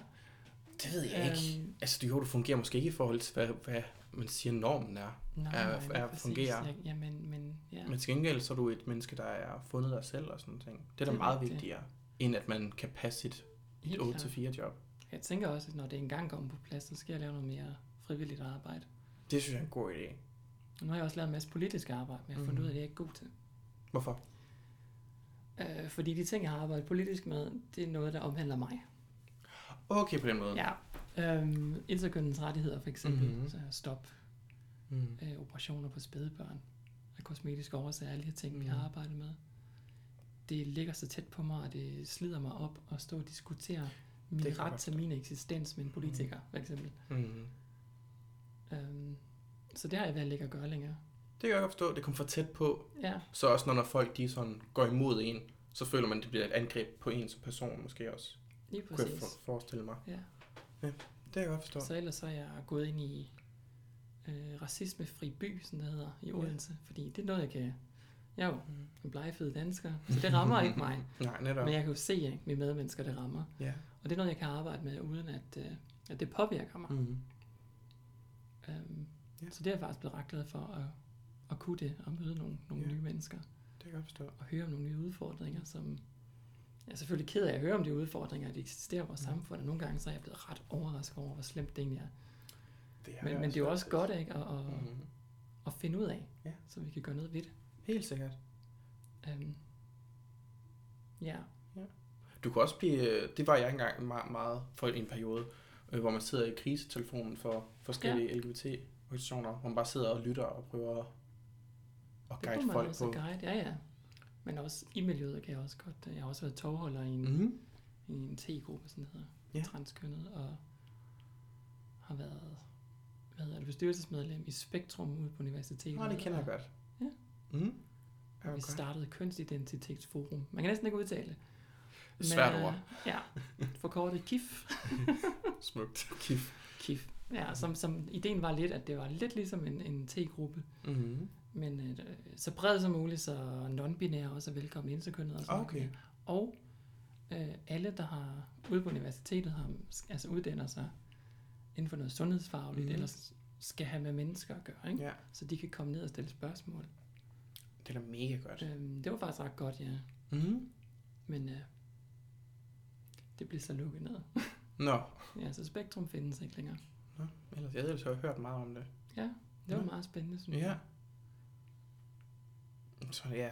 det ved jeg ikke. Øhm, Altså, jo, du fungerer måske ikke i forhold til, hvad, hvad man siger, normen er. nej, Er- nej, er er, at præcis. fungere. Jeg, ja, men, men, ja. Men til gengæld, så er du et menneske, der er fundet dig selv og sådan noget. Det er da Det meget rigtigt. vigtigere, end at man kan passe sit, Helt 8-4 job. Jeg tænker også, at når det engang kommer på plads, så skal jeg lave noget mere frivilligt arbejde. Det synes jeg er en god idé. Nu har jeg også lavet en masse politisk arbejde, men jeg har fundet Mhm. ud af, at det er jeg ikke god til. Hvorfor? Øh, fordi de ting, jeg har arbejdet politisk med, det er noget, der omhandler mig. Okay, på den måde. Ja. Øhm, interkønnens rettigheder for eksempel. Mhm. Mm-hmm. Så stop Mm. øh, operationer på spædebørn. Af kosmetiske årsager, alle de her ting, mm. Mhm. har arbejdet med. Det ligger så tæt på mig, og det slider mig op at stå og diskutere min jeg ret til min eksistens med en politiker, for eksempel. Mm. Øhm, så det har jeg været lægge at gøre længere. Det kan jeg godt forstå. Det kommer for tæt på. Ja, Så også når, når folk de sådan går imod en, så føler man, at det bliver et angreb på en som person måske også. lige Kunne jeg præcis. for, forestille mig. Ja. Det kan jeg godt forstå. Så ellers så er jeg gået ind i øh, racismefri by, som det hedder, i Odense. Fordi det er noget, jeg kan... Jeg er jo en blegefed dansker, så det rammer ikke mig. Nej, netop. Men jeg kan jo se, at mine medmennesker, det rammer. Ja. Og det er noget, jeg kan arbejde med, uden at, øh, at det påvirker mig. Mm. Øhm, Ja. Så det er jeg faktisk blevet ret glad for, at, at kunne det, og møde nogle, nogle Ja. nye mennesker, Det kan jeg forstå. og høre om nogle nye udfordringer, som... Jeg er selvfølgelig ked af at høre om de udfordringer, der eksisterer i vores Mm. samfund, og nogle gange så er jeg blevet ret overrasket over, hvor slemt det egentlig er. Det Men, men det er jo også godt, ikke, at, at, Mm. at finde ud af, Ja. så vi kan gøre noget ved det. Helt sikkert. Um, ja, Du kan også blive, det var jeg engang meget, meget for en periode, øh, hvor man sidder i krisetelefonen for forskellige ja. LGBT-organisationer, hvor man bare sidder og lytter og prøver at det guide kunne man folk også på. guide. Ja, ja. Men også i miljøet kan jeg også godt. Jeg har også været tovholder i en, mm. Mm. i en T-gruppe, sådan hedder. Ja. Transkønnet, og har været hvad hedder det, bestyrelsesmedlem i Spektrum ude på universitetet. Nå, det kender jeg godt. Ja. Mm. Ja, Vi okay. startede Kønsidentitetsforum. Man kan næsten ikke udtale det. Svært øh, ord. Ja, forkortet KIF. Smukt. Kif. KIF. Ja, som, som ideen var lidt, at det var lidt ligesom en, en T-gruppe, Mm. men øh, så bred som muligt, så non-binære også er velkommen interkønnet og sådan Okay. Og øh, alle, der har ude på universitetet, har, altså uddanner sig inden for noget sundhedsfagligt, mm. eller s- skal have med mennesker at gøre, ikke? Ja, så de kan komme ned og stille spørgsmål. det er da mega godt. Øhm, det var faktisk ret godt, ja. Mm. Men øh, det blev så lukket ned. Nå. ja, så Spektrum findes ikke længere. Nå. Ellers, jeg ellers hørt meget om det. Ja, det var Ja. meget spændende, synes Ja. jeg. Så ja.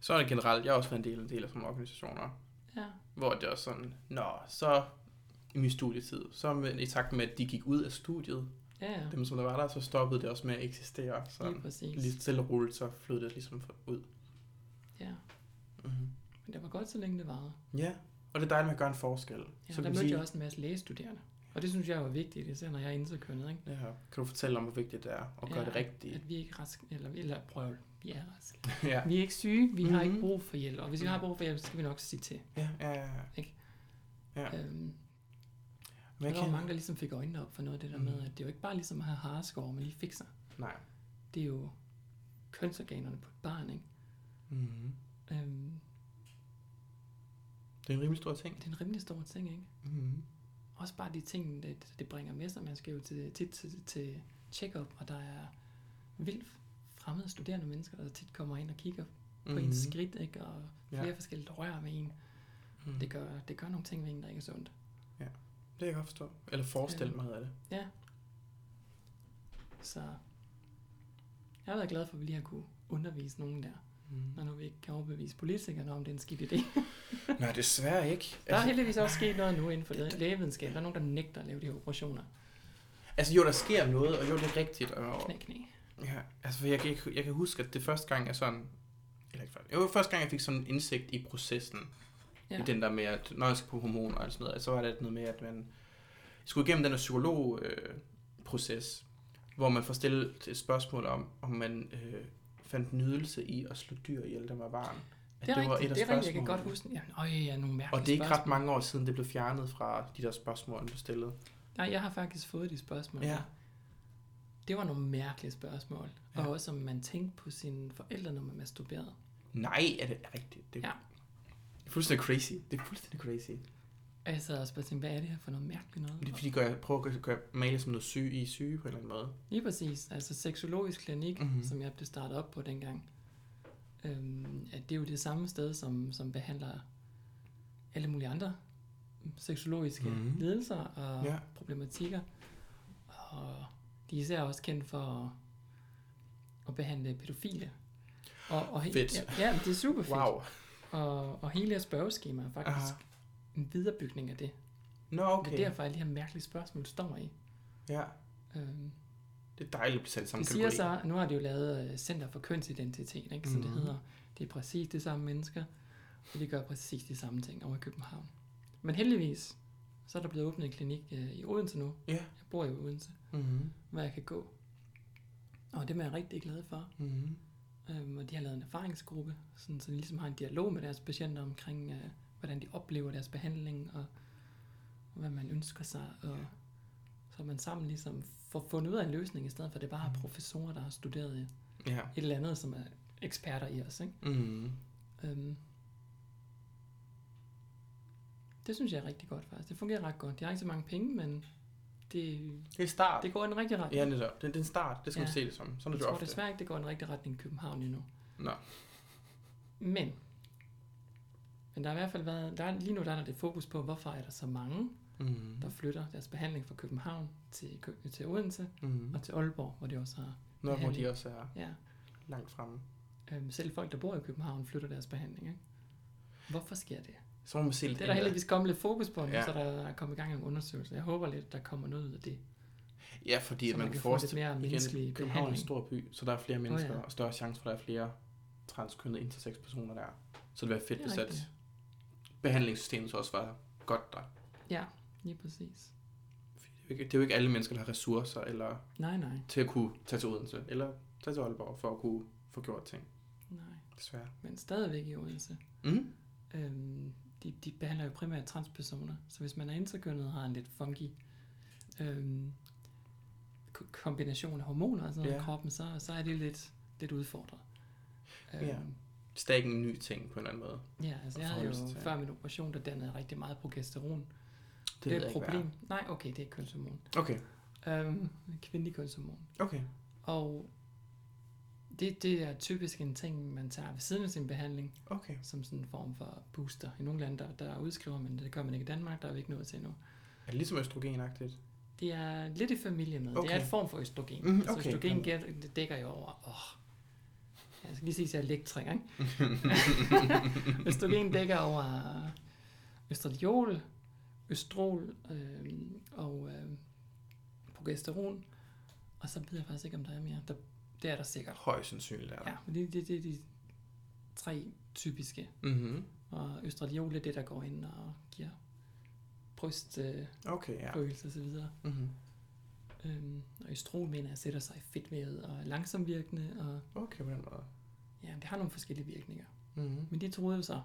Så er det generelt, jeg har også været en del, en del af sådan organisationer, Ja, hvor det er sådan, nå, så i min studietid, så med, i takt med, at de gik ud af studiet, ja, ja. dem som der var der, så stoppede det også med at eksistere. Så Lige præcis. lige stille og roligt, så flød det ligesom ud. Ja, Mm-hmm. men det var godt, så længe det varede. Ja, og det er dejligt med at gøre en forskel. Ja, så der mødte sige, jeg også en masse lægestuderende. Og det synes jeg var vigtigt, især når jeg er interkønnet, ikke? Ja, kan du fortælle om, hvor vigtigt det er at gøre Ja, det rigtigt? At vi er ikke raske, eller, eller prøv, vi er raske. ja. Vi er ikke syge, vi har Mhm. ikke brug for hjælp. Og hvis vi har brug for hjælp, så skal vi nok sige til. Ja, ja, ja. Ikke? Ja. Øhm, Men der var mange, der ligesom fik øjnene op for noget af det der Mhm. med, at det er jo ikke bare ligesom at have hareskår, man lige fikser. Nej. Det er jo kønsorganerne på et barn, ikke? Mm-hmm. Øhm, Det er en rimelig stor ting. det er en rimelig stor ting, ikke? Mm-hmm. Også bare de ting, det, det bringer med sig. Man skal jo til, tit til, til check-up, og der er vildt fremmede studerende mennesker, der tit kommer ind og kigger på mm-hmm. ens skridt, ikke? Og flere Ja. ja. forskellige rører med en. Mm. Det gør, det gør nogle ting ved en, der ikke er sundt. Det kan jeg godt forstå. Eller forestille Øhm. mig af det. Ja. Så jeg har været glad for, at vi lige har kunne undervise nogen der, Mm. når nu vi ikke kan overbevise politikerne om, det er en skidt idé. Nej, desværre ikke. Der er heldigvis også sket noget nu inden for læ- lægevidenskab. Der er nogen, der nægter at lave de her operationer. altså jo, der sker noget, og jo, det er rigtigt. Og, Knæ, knæ. ja, altså, for jeg, kan, jeg kan huske, at det første gang, jeg sådan... Eller ikke første, jo, første gang, jeg fik sådan en indsigt i processen. Ja. I den der med, at når jeg skal på hormoner og sådan noget, så var det noget med, at man skulle igennem den der psykolog-proces, øh, proces, hvor man får stillet et spørgsmål om, om man øh, fandt nydelse i at slå dyr ihjel, da var barn. At Det er rigtigt, det er rigtigt, jeg kan godt huske. Ja, øj, ja, nogle mærkelige Og det er ikke ret spørgsmål. mange år siden, det blev fjernet fra de der spørgsmål, der blev stillet. Nej, jeg har faktisk fået de spørgsmål. Ja. Det var nogle mærkelige spørgsmål. Ja. Og også om man tænkte på sine forældre, når man masturberede. Nej, er det rigtigt? Det er Ja. fuldstændig crazy. Det er fuldstændig crazy. Og jeg sad også bare og tænkte, hvad er det her for noget mærkeligt noget? Det er fordi, gør jeg prøver at gøre- male som noget syge i syge på en eller anden måde. Lige præcis. Altså seksologisk klinik, Mhm. mm-hmm. som jeg blev startet op på dengang. Øhm, at det er jo det samme sted, som, som behandler alle mulige andre seksologiske Mhm. mm-hmm. lidelser og Ja. problematikker. Og De er især også kendt for at, at behandle pædofile. Og, og he- Fedt. Ja, ja, det er super fedt. Wow. Og, og hele jeres spørgeskema er faktisk Aha. En viderebygning af det. Nå, Okay. Det er derfor, alle de her mærkelige spørgsmål står i. Ja, Øhm, det er dejligt at blive sat i samme det siger kategori. så, nu har de jo lavet uh, Center for Kønsidentitet, ikke, som mm. det Mhm. hedder. Det er præcis de samme mennesker, og de gør præcis de samme ting over i København. Men heldigvis, så er der blevet åbnet en klinik uh, i Odense nu. Ja. Jeg bor i Odense, Mm-hmm. hvor jeg kan gå. Og det er jeg rigtig glad for. Mm-hmm. Øhm, og de har lavet en erfaringsgruppe, sådan, så de ligesom har en dialog med deres patienter omkring, øh, hvordan de oplever deres behandling, og, hvad man ønsker sig, og så man sammen ligesom får fundet ud af en løsning, i stedet for at det bare er professorer, der har studeret et Ja. eller andet, som er eksperter i os. Ikke? Mm-hmm. Øhm, det synes jeg er rigtig godt faktisk. Det fungerer ret godt. De har ikke så mange penge, men det, Det er start. det går i den rigtige retning. Ja, netop. Det, det er en start. Det skal Ja. man se det som. Sådan jeg det tror ofte. desværre ikke, det går i den rigtige retning i København endnu. Nå. Men, men der har i hvert fald været, der er, lige nu der er der det fokus på, hvorfor er der så mange, Mm-hmm. der flytter deres behandling fra København til, til Odense Mm-hmm. og til Aalborg, hvor de også har, Nå, hvor de også er ja, langt fremme. øhm, selv folk, der bor i København, flytter deres behandling. Ikke? Hvorfor sker det? Så må man se lidt Det er der heldigvis kommet lidt fokus på Ja. så der er kommet i gang med en undersøgelse. Jeg håber lidt, der kommer noget ud af det. Ja, fordi så man, man kan forestille mere menneskelig igen, København er en stor by, så der er flere mennesker, ja. og større chance for, at der er flere transkønnede intersex personer der. Så det vil være fedt, hvis at. Behandlingssystemet så også var godt der. Ja, lige præcis. Det er, jo ikke, det er jo ikke alle mennesker, der har ressourcer eller Nej, nej, til at kunne tage til Odense, eller tage til Aalborg for at kunne få gjort ting. nej. Desværre. Men stadigvæk i Odense. Mm. Øhm, de, de behandler jo primært transpersoner, så hvis man er interkønnet har en lidt funky øhm, ko- kombination af hormoner og sådan noget Ja. i kroppen, så, så er det lidt, lidt udfordret. Øhm, Ja. Er ikke en ny ting på en eller anden måde. ja, altså jeg havde jo til. før min operation, der dannede rigtig meget progesteron. Det, det er jeg et ikke, problem. Nej, okay, det er kønshormon. Okay, Øhm, kvindelig kønshormon. okay. Og det, det er typisk en ting, man tager ved siden af sin behandling, Okay. som sådan en form for booster. I nogle lande, der, der udskriver man det, gør man ikke i Danmark, der er vi ikke nået til endnu. Er det ligesom østrogenagtigt? Det er lidt i familie med. Okay. Det er et form for østrogen. Altså okay. østrogen gæt- det dækker jo over... Åh, jeg skal lige sige, at jeg er elektrik, ikke? østrogen dækker over østradiol, østrol øh, og øh, progesteron. Og så ved jeg faktisk ikke, om der er mere. Der, det er der sikkert. Højst sandsynligt er der. Ja, men det, det, det er de tre typiske. Mm-hmm. Og østradiol er det, der går ind og giver brystfølelse øh, Okay, ja. følelse og så videre. Mm-hmm. Øhm, og østrol mener jeg sætter sig i fedtvævet og er langsamvirkende, og Okay, på den måde. ja, det har nogle forskellige virkninger. Mm-hmm. Men de troede jo så,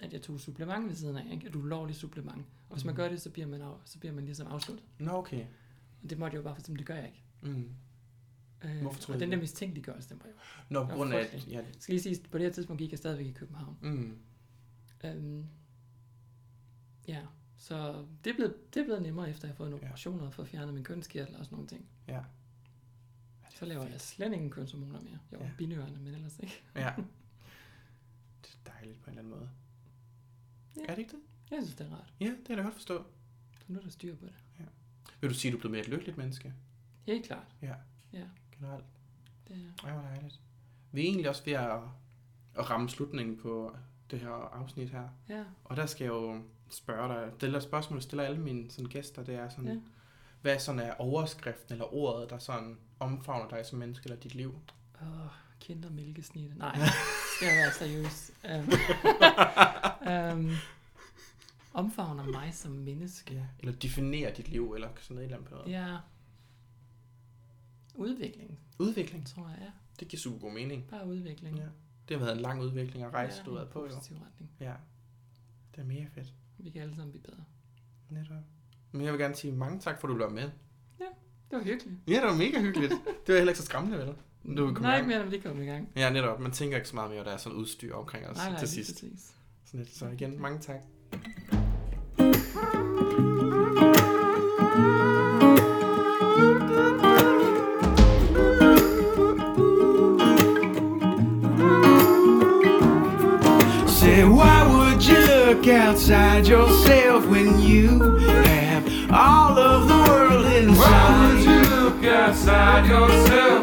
at jeg tog supplement ved siden af, ikke? at du lovligt supplement. Og hvis man Mhm. gør det, så bliver man, af, så bliver man ligesom afsluttet. Nå, okay. Og det måtte jeg jo bare for, det gør jeg ikke. Mm. Øh, Hvorfor troede og den der mistænkeliggørelse, den var jo... Nå, på grund af. Ja, skal lige sige, på det her tidspunkt gik jeg stadigvæk i København. mm. Øhm, ja, så det er, blevet, det er blevet nemmere, efter jeg har fået en Ja. operation og fået fjernet min kønskirtel og sådan nogle ting. Ja. Så laver jeg slet ingen kønshormoner mere. Jo, Ja. ja. binyrerne, men ellers ikke. Ja. Det er dejligt på en eller anden måde. Ja. Er det ikke det? Jeg synes, det er rart. Ja, det kan jeg godt forstå. Så nu er der styr på det. Vil du sige, at du er blevet mere et lykkeligt menneske? Helt klart. Ja. Ja. Generelt. Det er. Ej, hvor dejligt. Vi er egentlig også ved at, at ramme slutningen på det her afsnit her. Ja, Og der skal jeg jo spørge dig, det der spørgsmål, stiller alle mine sådan, gæster, det er sådan, Ja. hvad sådan er overskriften eller ordet, der sådan omfavner dig som menneske eller dit liv? åh, kindermælkesnitte. Nej, skal jeg være seriøs. Um, um, omfavner mig som menneske. Ja. Eller definerer dit liv, eller sådan noget, et eller andet. Ja. Udvikling, Udvikling, tror jeg, ja. det giver super god mening. Bare udvikling. Ja. Det har været en lang udvikling og rejse, ja, du har været på, jo. positiv retning. Ja, det er mega fedt. Vi kan alle sammen blive bedre. Netop. Men jeg vil gerne sige mange tak, for at du blev med. Det var hyggeligt. Ja, det var mega hyggeligt. det var heller ikke så skræmmende, vel? Kommet i Nej, ikke mere, når vi kommer i gang. Ja, netop. Man tænker ikke så meget mere, at der er sådan udstyr omkring os Nej, nej, til sidst. præcis. Sådan lidt. Så igen, mange tak. Say, outside yourself when you have all of the world inside? Why would you look outside yourself